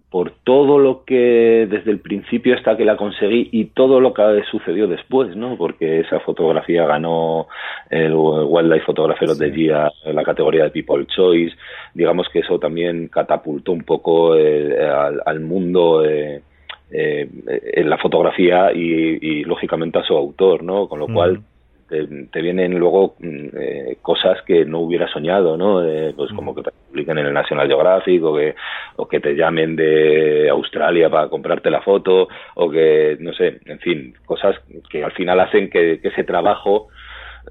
por todo lo que desde el principio hasta que la conseguí y todo lo que sucedió después, ¿no? Porque esa fotografía ganó el Wildlife Photographer of the Year en la categoría de People Choice. Digamos que eso también catapultó un poco eh, al, al mundo eh, eh, en la fotografía y, y, lógicamente a su autor, ¿no? Con lo cual te, te vienen luego mm, eh, cosas que no hubiera soñado, ¿no? Eh, pues como que te publiquen en el National Geographic o que, o que te llamen de Australia para comprarte la foto o que, no sé, en fin, cosas que al final hacen que, que ese trabajo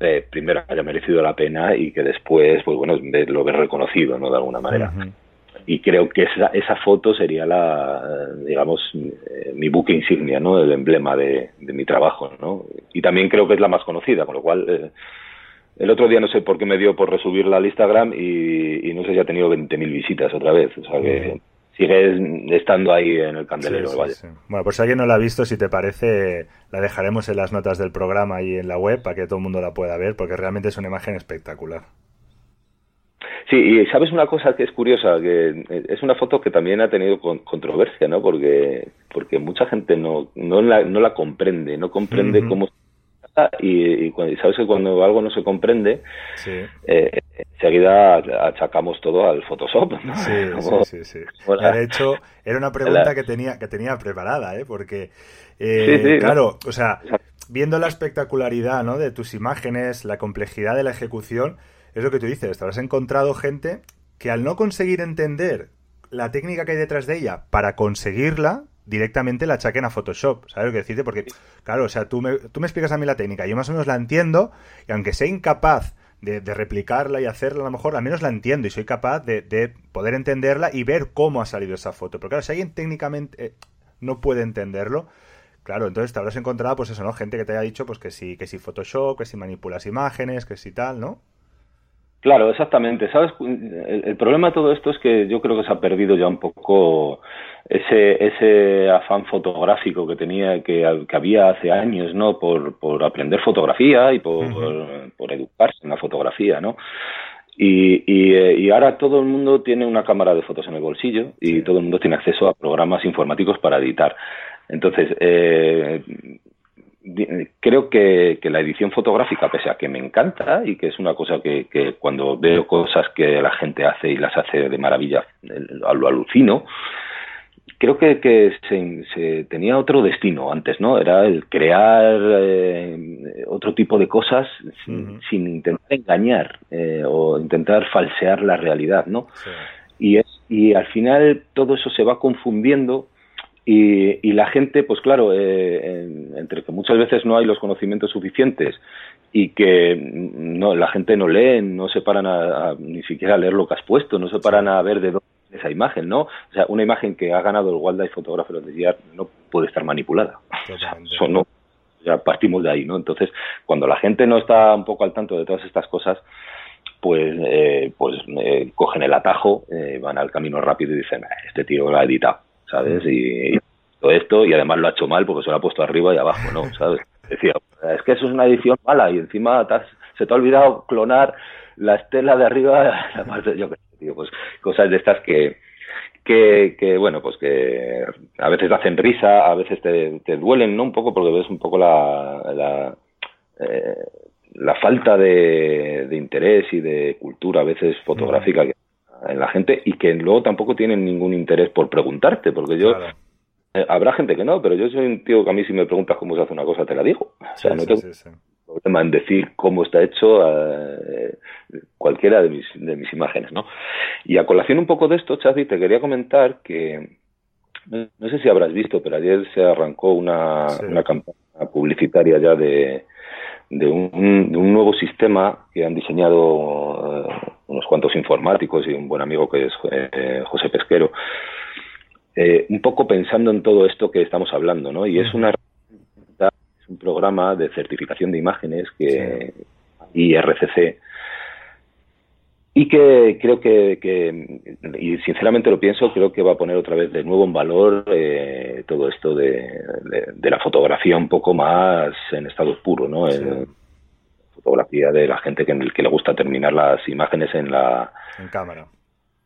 eh, primero haya merecido la pena y que después, pues bueno, lo ves reconocido, ¿no? De alguna manera. Y creo que esa, esa foto sería la, digamos, eh, mi buque insignia, ¿no? El emblema de, de mi trabajo, ¿no? Y también creo que es la más conocida, con lo cual, eh, el otro día no sé por qué me dio por resubirla al Instagram y, y no sé si ha tenido 20.000 visitas otra vez. O sea que sigue estando ahí en el candelero. Sí, sí. Bueno, por si alguien no la ha visto, si te parece, la dejaremos en las notas del programa y en la web para que todo el mundo la pueda ver, porque realmente es una imagen espectacular. Sí, y sabes una cosa que es curiosa, que eh, es una foto que también ha tenido con- controversia, ¿no? Porque, porque mucha gente no, no, la, no la comprende, no comprende cómo y, y y sabes que cuando algo no se comprende, Sí, eh, enseguida achacamos todo al Photoshop, ¿no? sí, <laughs> Como- sí, sí, sí. la- de hecho, era una pregunta la- que tenía, que tenía preparada, ¿eh? Porque, eh, Sí, sí, claro, o sea, viendo la espectacularidad, ¿no? De tus imágenes, la complejidad de la ejecución, es lo que tú dices, te habrás encontrado gente que al no conseguir entender la técnica que hay detrás de ella para conseguirla, directamente la achaquen a Photoshop, ¿sabes lo que decirte? Porque, claro, o sea, tú me, tú me explicas a mí la técnica, yo más o menos la entiendo, y aunque sea incapaz de, de replicarla y hacerla a lo mejor, al menos la entiendo y soy capaz de, de poder entenderla y ver cómo ha salido esa foto. Pero claro, si alguien técnicamente eh, no puede entenderlo, claro, entonces te habrás encontrado, pues eso, ¿no? Gente que te haya dicho, pues que sí, que si Photoshop, que si manipulas imágenes, que si tal, ¿no? Claro, exactamente. ¿Sabes? El, el problema de todo esto es que yo creo que se ha perdido ya un poco ese, ese afán fotográfico que tenía, que, que había hace años, ¿no? Por, por aprender fotografía y por, por educarse en la fotografía, ¿no? Y, y, eh, y ahora todo el mundo tiene una cámara de fotos en el bolsillo y todo el mundo tiene acceso a programas informáticos para editar. Entonces, eh, creo que, que la edición fotográfica, pese a que me encanta y que es una cosa que, que cuando veo cosas que la gente hace y las hace de maravilla, eh, lo, alucino, creo que, que se, se tenía otro destino antes, ¿no? Era el crear eh, otro tipo de cosas sin, sin intentar engañar eh, o intentar falsear la realidad, ¿no? Y, es, y al final todo eso se va confundiendo y, y la gente, pues claro, eh, en- entre que muchas veces no hay los conocimientos suficientes y que no, la gente no lee, no se paran a, a ni siquiera a leer lo que has puesto, no se paran a ver de dónde es esa imagen, ¿no? O sea, una imagen que ha ganado el Wildlife Photographer of the Year no puede estar manipulada. <laughs> O sea, eso no, ya partimos de ahí, ¿no? Entonces, cuando la gente no está un poco al tanto de todas estas cosas, pues, eh, pues eh, cogen el atajo, eh, van al camino rápido y dicen, "Ah, este tío lo ha editado, ¿sabes? Y, y puesto esto y además lo ha hecho mal porque se lo ha puesto arriba y abajo, ¿no? <laughs> ¿Sabes? Decía, es que eso es una edición mala y encima se te ha olvidado clonar la estela de arriba, <laughs> además yo qué sé, tío, pues cosas de estas que, que, que, bueno, pues que a veces te hacen risa, a veces te, te duelen, ¿no? Un poco porque ves un poco la, la, eh, la falta de, de, interés y de cultura a veces fotográfica en la gente y que luego tampoco tienen ningún interés por preguntarte, porque yo... Eh, habrá gente que no, pero yo soy un tío que a mí si me preguntas cómo se hace una cosa te la digo. O sea, no tengo problema en decir cómo está hecho eh, cualquiera de mis, de mis imágenes, ¿no? Y a colación un poco de esto, Chazi, te quería comentar que no sé si habrás visto, pero ayer se arrancó una, una campaña publicitaria ya de, de un, de un, nuevo sistema que han diseñado eh, unos cuantos informáticos y un buen amigo que es eh, José Pesquero, eh, un poco pensando en todo esto que estamos hablando, ¿no? Y es una es un programa de certificación de imágenes que IRCC y que creo que, que, y sinceramente lo pienso, creo que va a poner otra vez de nuevo en valor eh, todo esto de, de, la fotografía un poco más en estado puro, ¿no? Sí. En, fotografía de la gente que, que le gusta terminar las imágenes en la en cámara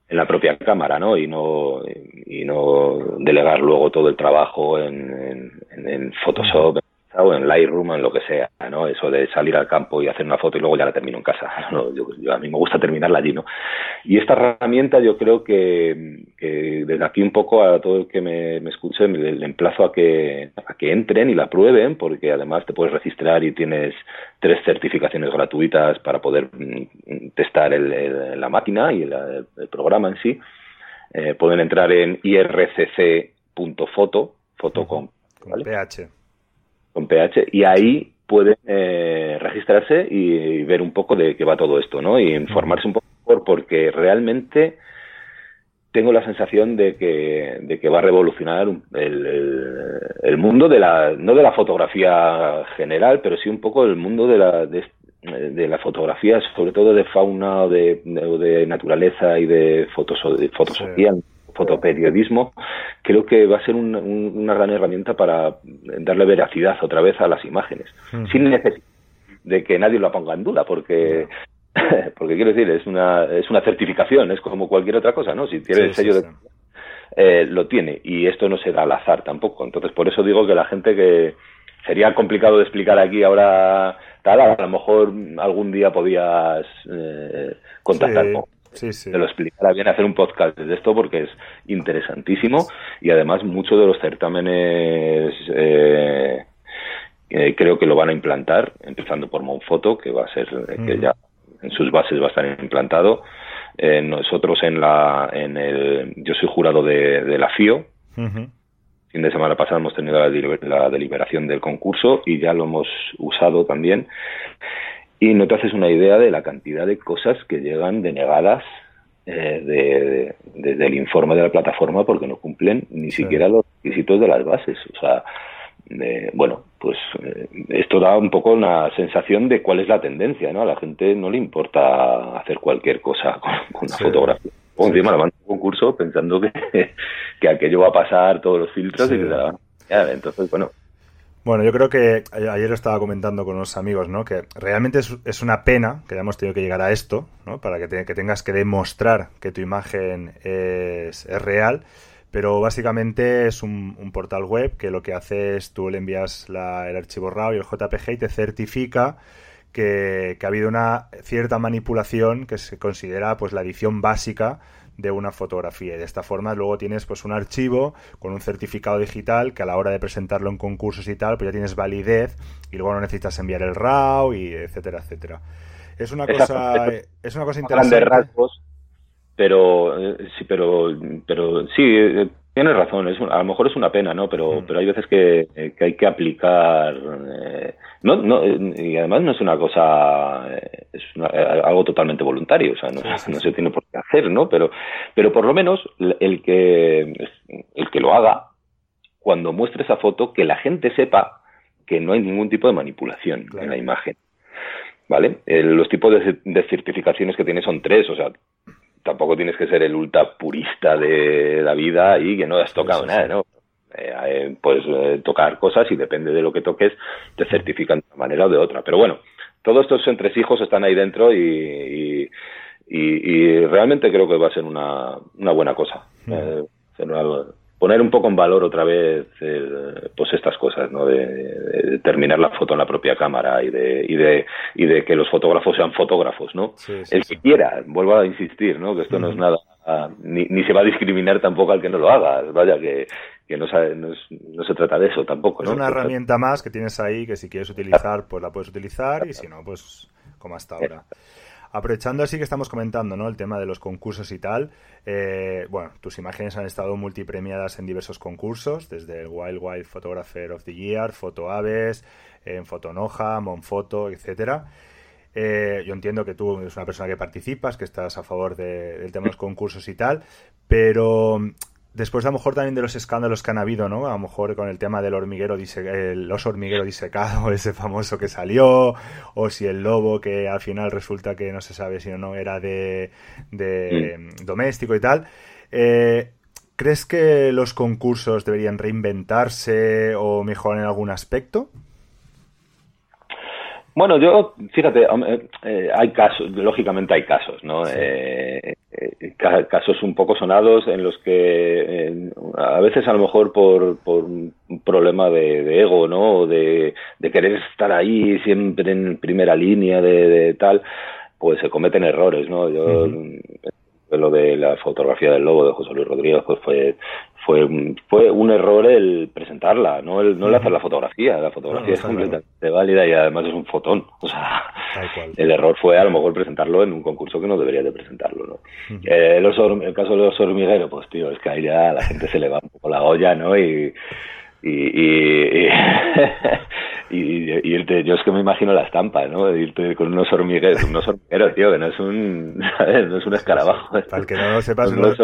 en la propia cámara, ¿no? Y no, y no delegar luego todo el trabajo en, en, en Photoshop o en Lightroom o en lo que sea, ¿no? Eso de salir al campo y hacer una foto y luego ya la termino en casa. <laughs> ¿no? Yo, yo, a mí me gusta terminarla allí, ¿no? Y esta herramienta yo creo que, que desde aquí un poco a todo el que me, me escuche le, le, emplazo a que, a que entren y la prueben porque además te puedes registrar y tienes tres certificaciones gratuitas para poder mm, testar el, el, la máquina y el, el, programa en sí. Eh, pueden entrar en ircc.foto, foto con, ¿vale? PH con PH y ahí pueden eh, registrarse y ver un poco de qué va todo esto, ¿no? Y informarse un poco porque realmente tengo la sensación de que, de que va a revolucionar el, el, el, mundo de la, no de la fotografía general, pero sí un poco el mundo de la, de, de la fotografía, sobre todo de fauna o de, de, naturaleza y de, fotos, de. Sí fotoperiodismo, creo que va a ser un, un, una gran herramienta para darle veracidad otra vez a las imágenes, mm. sin necesidad de que nadie lo ponga en duda, porque <laughs> porque quiero decir, es una, es una certificación, es como cualquier otra cosa, ¿no? Si tiene sí, el sello sí, de... Eh, lo tiene, y esto no será al azar tampoco. Entonces, por eso digo que la gente que sería complicado de explicar aquí ahora tal, a lo mejor algún día podías eh, contactar con Sí, sí. te lo explicará bien hacer un podcast de esto porque es interesantísimo y además muchos de los certámenes eh, eh, creo que lo van a implantar, empezando por Monfoto, que va a ser, eh, que ya en sus bases va a estar implantado. Eh, nosotros en la, en el, yo soy jurado de, de la FIO. Uh -huh. Fin de semana pasado hemos tenido la, la deliberación del concurso y ya lo hemos usado también y no te haces una idea de la cantidad de cosas que llegan denegadas eh, de, de, desde el informe de la plataforma porque no cumplen ni sí. siquiera los requisitos de las bases. O sea, eh, bueno, pues eh, esto da un poco una sensación de cuál es la tendencia, ¿no? A la gente no le importa hacer cualquier cosa <laughs> con, con una sí. fotografía. O encima sí. la un concurso pensando que, <laughs> que aquello va a pasar todos los filtros y que la van a... Entonces, bueno, bueno, yo creo que ayer estaba comentando con unos amigos, ¿no? Que realmente es, es una pena que hayamos tenido que llegar a esto, ¿no? Para que, te, que tengas que demostrar que tu imagen es, es real. Pero básicamente es un, un, portal web que lo que hace es tú le envías la, el archivo RAW y el JPG y te certifica que, que ha habido una cierta manipulación que se considera pues la edición básica de una fotografía. Y de esta forma luego tienes pues un archivo con un certificado digital que a la hora de presentarlo en concursos y tal pues ya tienes validez y luego no necesitas enviar el RAW y etcétera etcétera. Es una cosa es una cosa interesante. rasgos, pero sí pero pero sí tienes razón es, a lo mejor es una pena no pero mm. pero hay veces que, que hay que aplicar eh, no, no, y además no es una cosa, es una, algo totalmente voluntario, o sea, no, sí, sí, no, se tiene por qué hacer, ¿no? Pero, pero por lo menos el que, el que lo haga, cuando muestre esa foto, que la gente sepa que no hay ningún tipo de manipulación claro. en la imagen, ¿vale? Eh, los tipos de, de certificaciones que tiene son tres, o sea, tampoco tienes que ser el ultra purista de la vida y que no has tocado sí, nada, ¿no? eh, puedes eh, tocar cosas y depende de lo que toques te certifican de una manera o de otra. Pero bueno, todos estos entresijos están ahí dentro y, y, realmente creo que va a ser una, una buena cosa. Eh, poner un poco en valor otra vez pues estas cosas, ¿no? De, terminar la foto en la propia cámara y de, y de, y de que los fotógrafos sean fotógrafos, ¿no? El que quiera, vuelvo a insistir, ¿no? Que esto no es nada, ni, ni se va a discriminar tampoco al que no lo haga, vaya, que, que no, no, se trata de eso tampoco. Es una herramienta más que tienes ahí que si quieres utilizar, pues la puedes utilizar y si no, pues como hasta ahora. Aprovechando así que estamos comentando ¿no? el tema de los concursos y tal, eh, bueno, tus imágenes han estado multipremiadas en diversos concursos, desde el Wild Wild Photographer of the Year, Foto Aves, en Fotonoja, Monfoto, etcétera. Eh, yo entiendo que tú eres una persona que participas, que estás a favor del tema de los concursos y tal, pero Después, a lo mejor, también de los escándalos que han habido, ¿no? A lo mejor con el tema del hormiguero, el oso hormiguero disecado, <laughs> ese famoso que salió, o si el lobo, que al final resulta que no se sabe si o no era de, mm. doméstico y tal. Eh, ¿Crees que los concursos deberían reinventarse o mejorar en algún aspecto? Bueno, yo, fíjate, eh, eh, hay casos, lógicamente hay casos, ¿no? Eh, casos un poco sonados en los que a veces a lo mejor por, por un problema de, ego, ¿no? O de, querer estar ahí siempre en primera línea de, tal, pues se cometen errores, ¿no? Yo, lo de la fotografía del lobo de José Luis Rodríguez pues fue fue fue un error el presentarla no el no el hacer la fotografía la fotografía es completamente válida y además es un fotón o sea el error fue a lo mejor presentarlo en un concurso que no debería de presentarlo no eh, el caso de los hormigueros pues tío es que ahí ya la gente se le va un poco la olla no y y, <laughs> y, y, irte, yo es que me imagino la estampa, ¿no? irte con unos hormigueros, unos hormigueros, tío, que no es un, <laughs> No es un escarabajo. Para el que no lo <laughs> sepas, unos,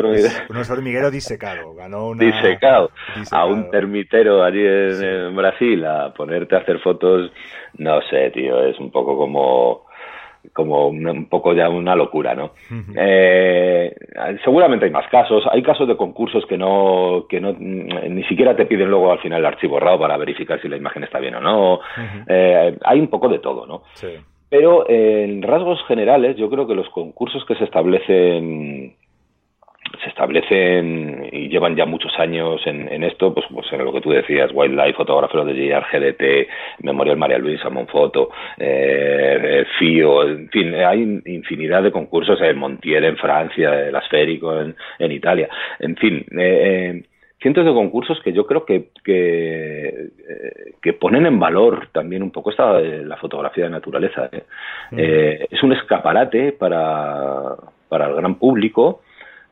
unos, hormigueros, disecado, ganó una... Disecado, a un termitero allí en Brasil a ponerte a hacer fotos, no sé, tío, es un poco como como un, poco ya una locura, ¿no? eh, seguramente hay más casos. Hay casos de concursos que no, que no, ni siquiera te piden luego al final el archivo RAW para verificar si la imagen está bien o no. eh, hay un poco de todo, ¿no? Sí. Pero en rasgos generales, yo creo que los concursos que se establecen se establecen y llevan ya muchos años en, esto, pues, pues en lo que tú decías, Wildlife, fotógrafo de JR, GDT, Memorial María Luisa, Monfoto, eh, FIO, en fin, hay infinidad de concursos en Montiel en Francia, el Asférico en, en Italia, en fin, eh, eh, cientos de concursos que yo creo que, que, eh, que, ponen en valor también un poco esta, la fotografía de naturaleza. Mm. es un escaparate para, para el gran público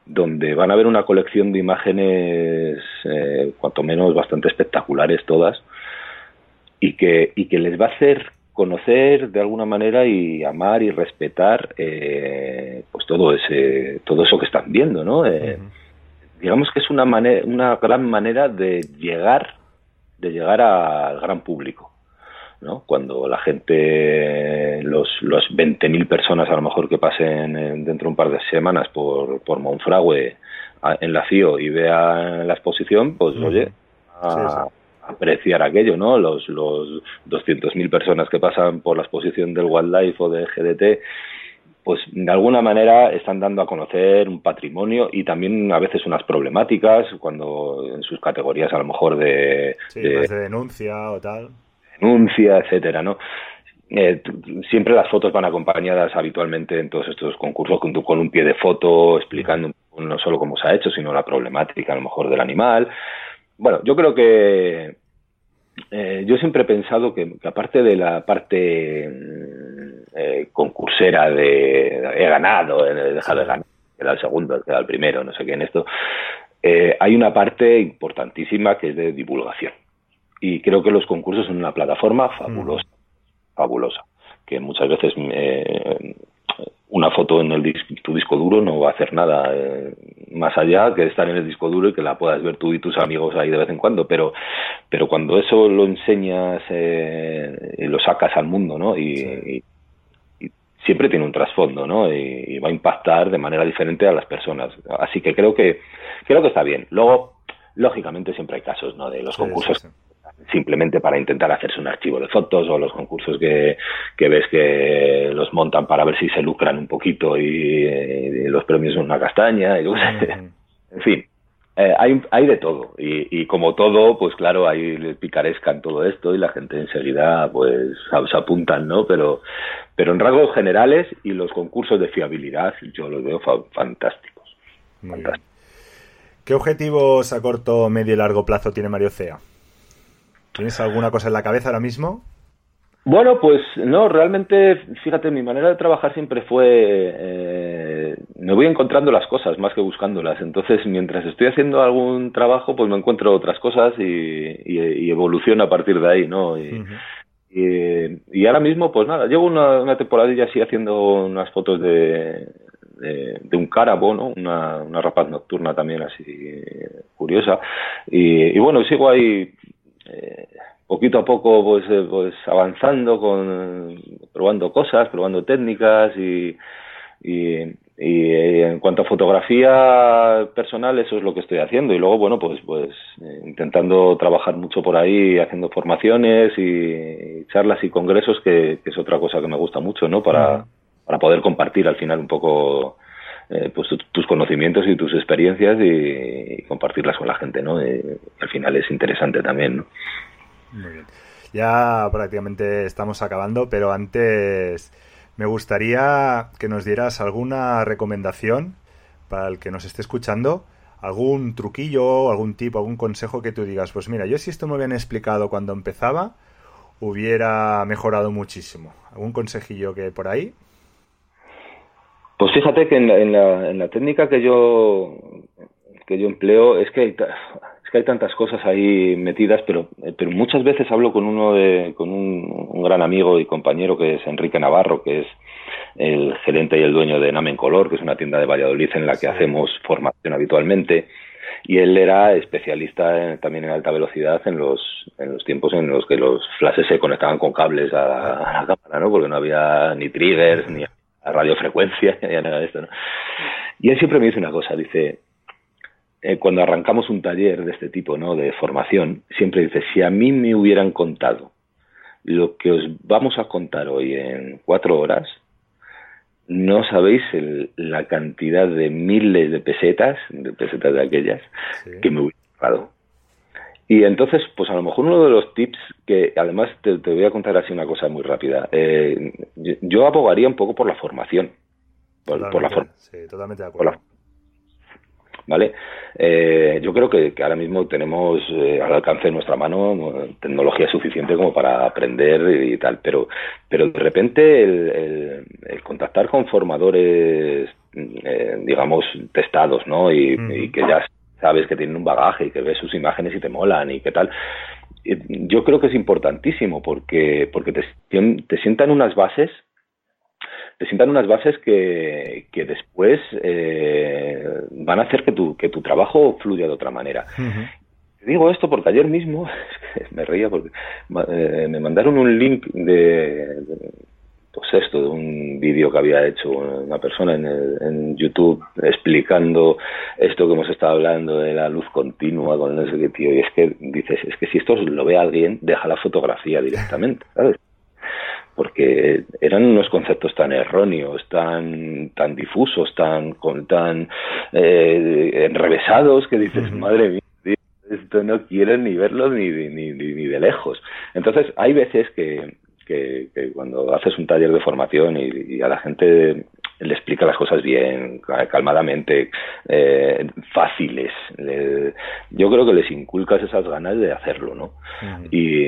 donde van a ver una colección de imágenes, eh, cuanto menos bastante espectaculares todas, y que, y que les va a hacer conocer de alguna manera y amar y respetar eh, pues todo ese todo eso que están viendo no eh, digamos que es una manera una gran manera de llegar de llegar al gran público ¿no? Cuando la gente, los, los 20.000 personas a lo mejor que pasen dentro de un par de semanas por, por Monfragüe en la CIO y vean la exposición, pues oye, a, apreciar aquello, ¿no? Los, los 200.000 personas que pasan por la exposición del Wildlife o de GDT, pues de alguna manera están dando a conocer un patrimonio y también a veces unas problemáticas cuando en sus categorías a lo mejor de, de, pues de denuncia o tal denuncia, etcétera, ¿no? Eh, siempre las fotos van acompañadas habitualmente en todos estos concursos con, con un pie de foto explicando no solo cómo se ha hecho, sino la problemática a lo mejor del animal. Bueno, yo creo que eh, yo siempre he pensado que, aparte de la parte mm, eh, concursera de he ganado, he dejado de ganar, queda el segundo, queda el primero, no sé qué en esto, hay una parte importantísima que es de divulgación y creo que los concursos son una plataforma fabulosa, fabulosa, que muchas veces eh, una foto en el tu disco duro no va a hacer nada eh, más allá que estar en el disco duro y que la puedas ver tú y tus amigos ahí de vez en cuando, pero, pero cuando eso lo enseñas eh, y lo sacas al mundo, ¿no? Y, siempre tiene un trasfondo, ¿no? Y, y, va a impactar de manera diferente a las personas. Así que creo que creo que está bien. Luego Lógicamente siempre hay casos, ¿no? De los Sí, concursos sí. Simplemente para intentar hacerse un archivo de fotos o los concursos que, que ves que los montan para ver si se lucran un poquito y, y los premios son una castaña. Y, sé. En fin, eh, hay, hay de todo. Y, y como todo, pues claro, hay picaresca en todo esto y la gente enseguida pues se apuntan, ¿no? Pero, pero en rasgos generales y los concursos de fiabilidad yo los veo fa- fantásticos. Muy bien. ¿Qué objetivos a corto, medio y largo plazo tiene Mario Cea? ¿Tienes alguna cosa en la cabeza ahora mismo? Bueno, pues no, realmente, fíjate, mi manera de trabajar siempre fue, eh, me voy encontrando las cosas más que buscándolas. Entonces, mientras estoy haciendo algún trabajo, pues me encuentro otras cosas y, y, y evoluciono a partir de ahí, ¿no? Y, ahora mismo, pues nada, llevo una, una temporadilla así haciendo unas fotos de, de, de un carabo, ¿no? Una, una rapaz nocturna también así curiosa. Y, y bueno, sigo ahí eh, poquito a poco pues, eh, pues avanzando con probando cosas, probando técnicas y, y, y, eh, en cuanto a fotografía personal eso es lo que estoy haciendo. Y luego bueno pues pues eh, intentando trabajar mucho por ahí haciendo formaciones y, y charlas y congresos que, que es otra cosa que me gusta mucho no para, para poder compartir al final un poco eh, pues tu- tus conocimientos y tus experiencias y, compartirlas con la gente no al final es interesante también no Muy bien. Ya prácticamente estamos acabando, pero antes me gustaría que nos dieras alguna recomendación para el que nos esté escuchando, algún truquillo, algún tip, algún consejo que tú digas, pues mira, yo si esto me habían explicado cuando empezaba, hubiera mejorado muchísimo. ¿Algún consejillo que por ahí? Pues fíjate que en la, en la, en la técnica que yo que yo empleo es que hay, es que hay tantas cosas ahí metidas, pero, pero muchas veces hablo con uno de, con un, un gran amigo y compañero que es Enrique Navarro, que es el gerente y el dueño de Namen Color, que es una tienda de Valladolid en la que hacemos formación habitualmente. Y él era especialista en- también en alta velocidad en los, en los tiempos en los que los flashes se conectaban con cables a, a la cámara, ¿no? Porque no había ni triggers, ni radiofrecuencia, ni nada de esto, ¿no? Y él siempre me dice una cosa, dice, eh, cuando arrancamos un taller de este tipo, ¿no? De formación, siempre dice, si a mí me hubieran contado lo que os vamos a contar hoy en cuatro horas, no sabéis el- la cantidad de miles de pesetas, de pesetas de aquellas, que me hubiera ahorrado. Y entonces, pues a lo mejor uno de los tips que, además te, te voy a contar así una cosa muy rápida. Eh, yo, yo abogaría un poco por la formación. Por, por la formación. sí, totalmente de acuerdo. ¿vale? Eh, yo creo que, que ahora mismo tenemos eh, al alcance de nuestra mano eh, tecnología suficiente como para aprender y tal, pero, pero de repente el, el- el contactar con formadores, eh, digamos, testados, ¿no? Y, y que ya sabes que tienen un bagaje y que ves sus imágenes y te molan y qué tal. Yo creo que es importantísimo porque, porque te, te sientan unas bases te sientan unas bases que, que después eh, van a hacer que tu, que tu trabajo fluya de otra manera. Te digo esto porque ayer mismo, <laughs> me reía porque eh, me mandaron un link de, de- pues esto, de un vídeo que había hecho una persona en, el- en YouTube explicando esto que hemos estado hablando de la luz continua con no sé qué tío. Y es que dices, es que si esto lo ve alguien, deja la fotografía directamente, ¿sabes? porque eran unos conceptos tan erróneos, tan tan difusos, tan con tan eh, enrevesados que dices, madre mía, tío, esto no quiero ni verlo ni, ni, ni, ni de lejos. Entonces, hay veces que, que, que cuando haces un taller de formación y, y a la gente le explica las cosas bien, ca- calmadamente, eh, fáciles, le- yo creo que les inculcas esas ganas de hacerlo, ¿no? Y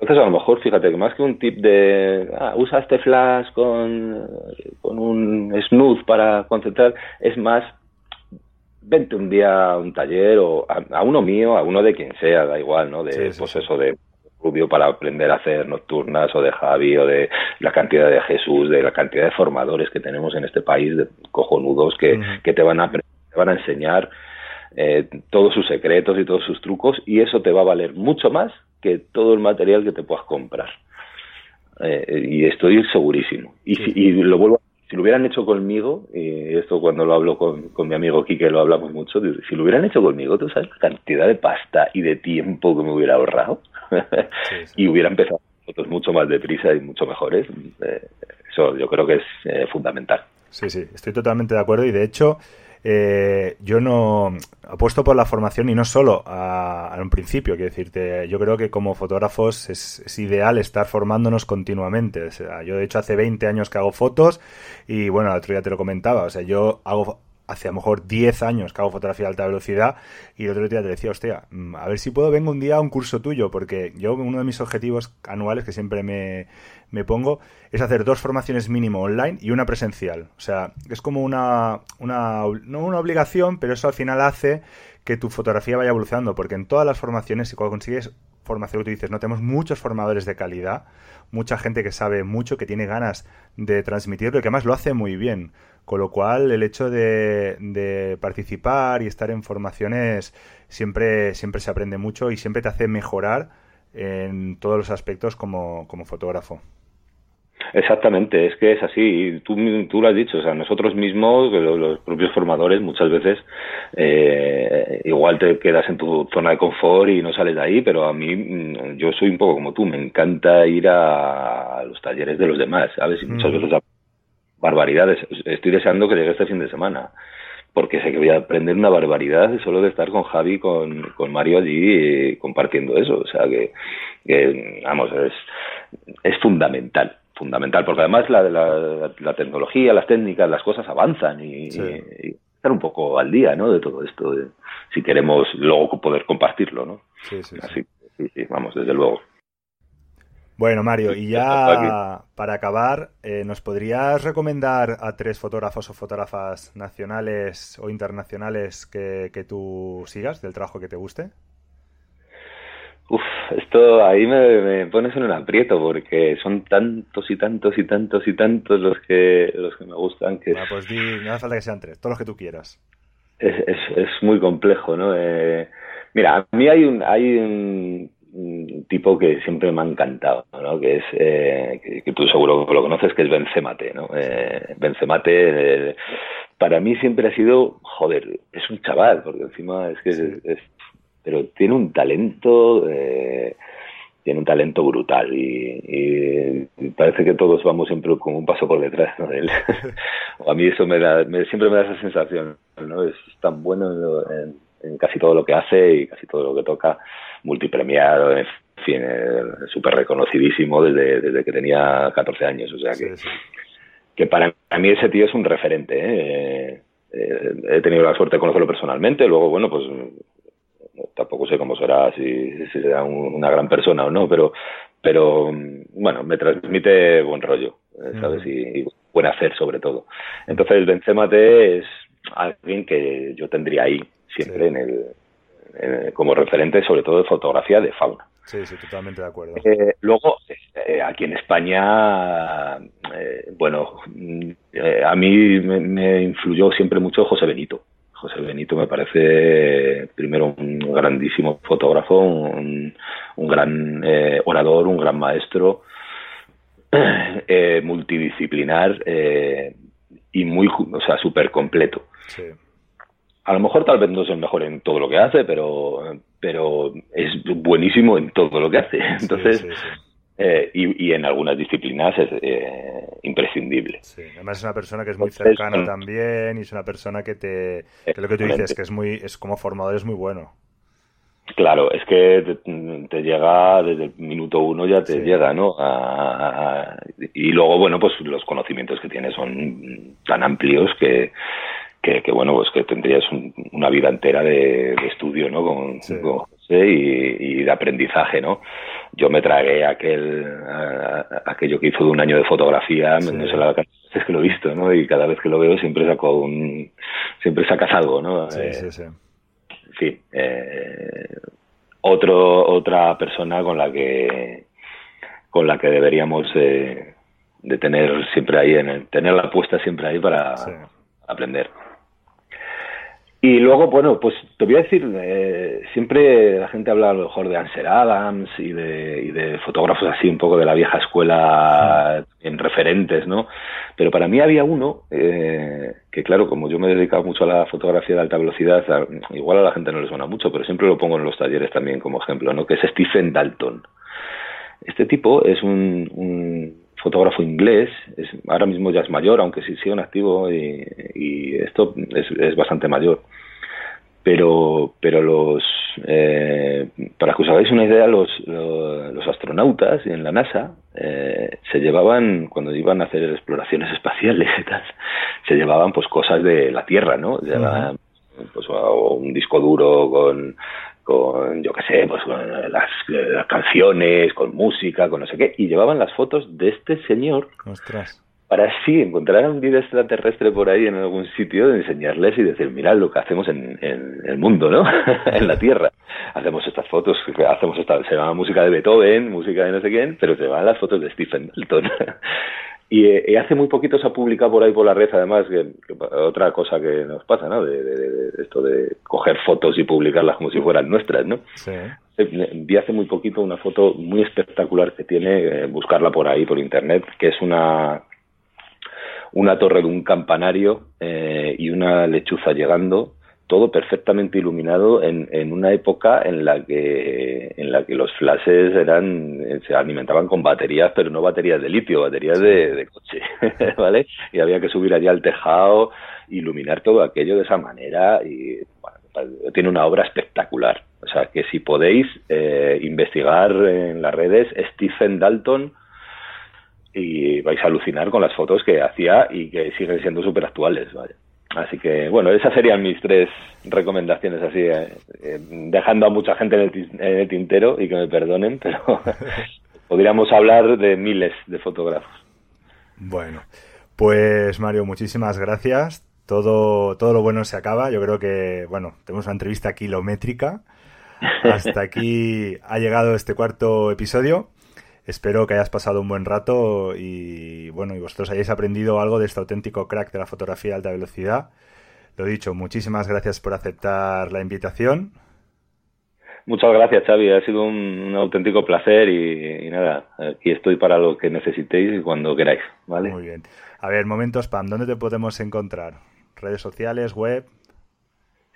entonces a lo mejor, fíjate, que más que un tip de ah, usa este flash con, con un smooth para concentrar, es más vente un día a un taller o a, a uno mío, a uno de quien sea, da igual, ¿no? De pues eso de Rubio para aprender a hacer nocturnas o de Javi o de la cantidad de Jesús, de la cantidad de formadores que tenemos en este país, de cojonudos que, que te van a te van a enseñar eh, todos sus secretos y todos sus trucos y eso te va a valer mucho más que todo el material que te puedas comprar. Eh, y estoy segurísimo. Y, si- y lo vuelvo a si lo hubieran hecho conmigo, y esto cuando lo hablo con, con mi amigo Quique lo hablamos mucho, si lo hubieran hecho conmigo, tú sabes la cantidad de pasta y de tiempo que me hubiera ahorrado <laughs> y hubiera empezado fotos mucho más deprisa y mucho mejores. Eh, eso yo creo que es eh, fundamental. Sí, sí, estoy totalmente de acuerdo y de hecho eh, yo no apuesto por la formación y no solo a, un principio, quiero decirte, yo creo que como fotógrafos es, es, ideal estar formándonos continuamente. O sea, yo de hecho hace 20 años que hago fotos y bueno, el otro día te lo comentaba, o sea, yo hago hace a lo mejor 10 años que hago fotografía de alta velocidad y el otro día te decía, hostia, mm, a ver si puedo vengo un día a un curso tuyo, porque yo uno de mis objetivos anuales que siempre me, me pongo es hacer dos formaciones mínimo online y una presencial. O sea, es como una, una, no una obligación, pero eso al final hace que tu fotografía vaya evolucionando, porque en todas las formaciones, si consigues formación, tú dices, no, tenemos muchos formadores de calidad, mucha gente que sabe mucho, que tiene ganas de transmitirlo y que además lo hace muy bien. Con lo cual, el hecho de, participar y estar en formaciones siempre, siempre se aprende mucho y siempre te hace mejorar en todos los aspectos como, como fotógrafo. Exactamente, es que es así. Tú, tú lo has dicho, o sea, nosotros mismos, los propios formadores, muchas veces eh, igual te quedas en tu zona de confort y no sales de ahí, pero a mí, mm, yo soy un poco como tú, me encanta ir a los talleres de los demás, ¿sabes? Y muchas veces barbaridades. Estoy deseando que llegue este fin de semana, porque sé que voy a aprender una barbaridad solo de estar con Javi, con, con Mario allí eh, compartiendo eso. O sea que, vamos, es, es fundamental fundamental, porque además la, la, la, tecnología, las técnicas, las cosas avanzan y, estar un poco al día, ¿no? De todo esto, si queremos luego poder compartirlo, ¿no? Sí, sí, Así, sí, vamos, desde luego. Bueno, Mario, y ya <laughs> para acabar, eh, ¿nos podrías recomendar a tres fotógrafos o fotógrafas nacionales o internacionales que, que tú sigas, del trabajo que te guste? Uf, esto ahí me, pones en un aprieto porque son tantos y tantos y tantos y tantos los que los que me gustan que pues di, no hace falta que sean tres, todos los que tú quieras. Es, es, es muy complejo, ¿no? Eh, mira, a mí hay un hay un un tipo que siempre me ha encantado, ¿no? que es, eh, que, tú seguro que lo conoces, que es Benzemate. ¿no? Eh, Benzemate, eh, para mí siempre ha sido, joder, es un chaval, porque encima es que es, pero tiene un talento, eh, tiene un talento brutal y, parece que todos vamos siempre como un paso por detrás de él. <laughs> a mí eso me da, siempre me da esa sensación, ¿no? Es tan bueno en, en casi todo lo que hace y casi todo lo que toca multipremiado, en fin, súper reconocidísimo desde, desde que tenía 14 años. O sea que, que para mí ese tío es un referente. ¿eh? Eh, he tenido la suerte de conocerlo personalmente, luego, bueno, pues tampoco sé cómo será, si, será una gran persona o no, pero, pero bueno, me transmite buen rollo, ¿eh? ¿sabes? Y, buen hacer sobre todo. Entonces, Benzema es alguien que yo tendría ahí siempre en el eh, como referente sobre todo de fotografía de fauna. Sí, sí, totalmente de acuerdo. Eh, luego, eh, aquí en España, bueno, a mí me, influyó siempre mucho José Benito. José Benito me parece primero un grandísimo fotógrafo, un, gran orador, un gran maestro, <clears throat> multidisciplinar y muy, o sea, súper completo. Sí a lo mejor tal vez no es el mejor en todo lo que hace, pero, pero es buenísimo en todo lo que hace. Entonces, Eh, y, y, en algunas disciplinas es eh, imprescindible. Sí, además es una persona que es muy cercana también y es una persona que te, que lo que tú dices, que es muy, es como formador es muy bueno. Claro, es que te, llega desde el minuto uno ya te llega, ¿no? y luego, bueno, pues los conocimientos que tiene son tan amplios que, que, bueno, pues que tendrías una vida entera de, estudio, ¿no? Con, José y, de aprendizaje, ¿no? Yo me tragué aquel, aquello que hizo de un año de fotografía, no sé la es que lo he visto, ¿no? Y cada vez que lo veo siempre saco un, siempre sacas algo, ¿no? Sí, sí, sí. Sí, eh, otro, otra persona con la que, con la que deberíamos de tener siempre ahí, en el, tener la apuesta siempre ahí para aprender. Y luego, bueno, pues te voy a decir, eh, siempre la gente habla a lo mejor de Ansel Adams y de, y de fotógrafos así un poco de la vieja escuela en referentes, ¿no? Pero para mí había uno eh, que, claro, como yo me he dedicado mucho a la fotografía de alta velocidad, igual a la gente no le suena mucho, pero siempre lo pongo en los talleres también como ejemplo, ¿no? Que es Stephen Dalton. Este tipo es un, un fotógrafo inglés, es, ahora mismo ya es mayor, aunque sí sigue en activo y, y esto es, es bastante mayor. Pero, pero los, eh, para que os hagáis una idea, los, los, los astronautas en la NASA eh, se llevaban, cuando iban a hacer exploraciones <laughs> espaciales y tal, se llevaban pues cosas de la Tierra, ¿no? Llevaban pues, o un disco duro con, con yo qué sé, pues con las, las canciones, con música, con no sé qué, y llevaban las fotos de este señor Ostras. para así encontrar a un vida extraterrestre por ahí en algún sitio, de enseñarles y decir, mirad lo que hacemos en, en el mundo, ¿no? <laughs> en la Tierra. Hacemos estas fotos, hacemos esta, se llama música de Beethoven, música de no sé quién, pero se van las fotos de Stephen Dalton. Y, eh, y hace muy poquito se ha publicado por ahí por la red, además, que, que otra cosa que nos pasa, ¿no? De, de- de- de esto de coger fotos y publicarlas como si fueran nuestras, ¿no? Sí. Vi hace muy poquito una foto muy espectacular que tiene, eh, buscarla por ahí, por internet, que es una, una torre de un campanario eh, y una lechuza llegando, todo perfectamente iluminado en, en una época en la que en la que los flashes eran eh, se alimentaban con baterías, pero no baterías de litio, baterías de, de coche, <laughs> ¿vale? Y había que subir allá al tejado, iluminar todo aquello de esa manera y bueno, tiene una obra espectacular. O sea, que si podéis eh, investigar en las redes Stephen Dalton y vais a alucinar con las fotos que hacía y que siguen siendo súper actuales. Vaya. Así que, bueno, esas serían mis tres recomendaciones así, eh, eh, dejando a mucha gente en el, en el tintero y que me perdonen, pero <laughs> podríamos hablar de miles de fotógrafos. Bueno, pues Mario, muchísimas gracias. Todo, todo lo bueno se acaba. Yo creo que, bueno, tenemos una entrevista kilométrica. Hasta aquí ha llegado este cuarto episodio. Espero que hayas pasado un buen rato y, bueno, y vosotros hayáis aprendido algo de este auténtico crack de la fotografía de alta velocidad. Lo dicho, muchísimas gracias por aceptar la invitación. Muchas gracias, Xavi. Ha sido un, un auténtico placer y, y nada, aquí estoy para lo que necesitéis y cuando queráis, ¿vale? Muy bien. A ver, momento spam, ¿dónde te podemos encontrar? ¿Redes sociales, web?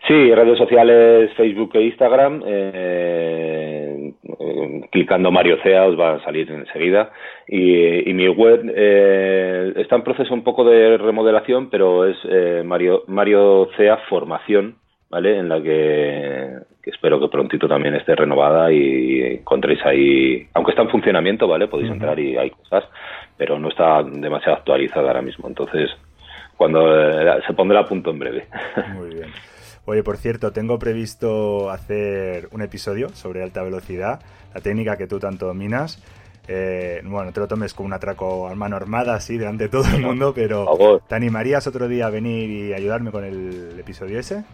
Sí, redes sociales, Facebook e Instagram. eh, eh, clicando Mario Cea os va a salir enseguida. Y, y mi web eh, está en proceso un poco de remodelación, pero es eh, Mario, Mario Cea Formación, ¿vale? En la que, que espero que prontito también esté renovada y encontréis ahí, aunque está en funcionamiento, ¿vale? Podéis entrar y hay cosas, pero no está demasiado actualizada ahora mismo. Entonces, cuando eh, se pondrá a punto en breve. Muy bien. <laughs> Oye, por cierto, tengo previsto hacer un episodio sobre alta velocidad, la técnica que tú tanto dominas. Eh, bueno, te lo tomes como un atraco a mano armada, así, delante de todo el mundo, pero ¿te animarías otro día a venir y ayudarme con el episodio ese?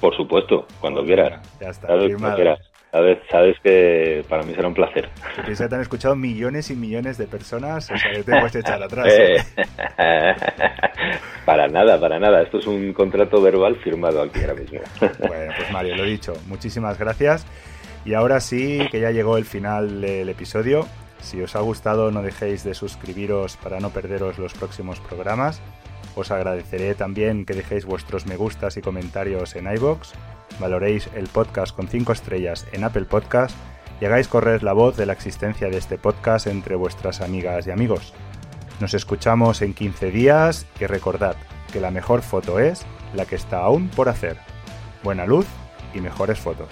Por supuesto, cuando quieras. Ya está, firmado. cuando quieras. Sabes, sabes que para mí será un placer. Que piensa que te han escuchado millones y millones de personas, o sea, que te puedes echar atrás. Eh, ¿eh? <laughs> para nada, para nada. Esto es un contrato verbal firmado aquí ahora mismo. <laughs> Bueno, pues Mario, lo dicho, muchísimas gracias. Y ahora sí, que ya llegó el final del episodio. Si os ha gustado, no dejéis de suscribiros para no perderos los próximos programas. Os agradeceré también que dejéis vuestros me gustas y comentarios en iBox, valoréis el podcast con 5 estrellas en Apple Podcast y hagáis correr la voz de la existencia de este podcast entre vuestras amigas y amigos. Nos escuchamos en 15 días y recordad que la mejor foto es la que está aún por hacer. Buena luz y mejores fotos.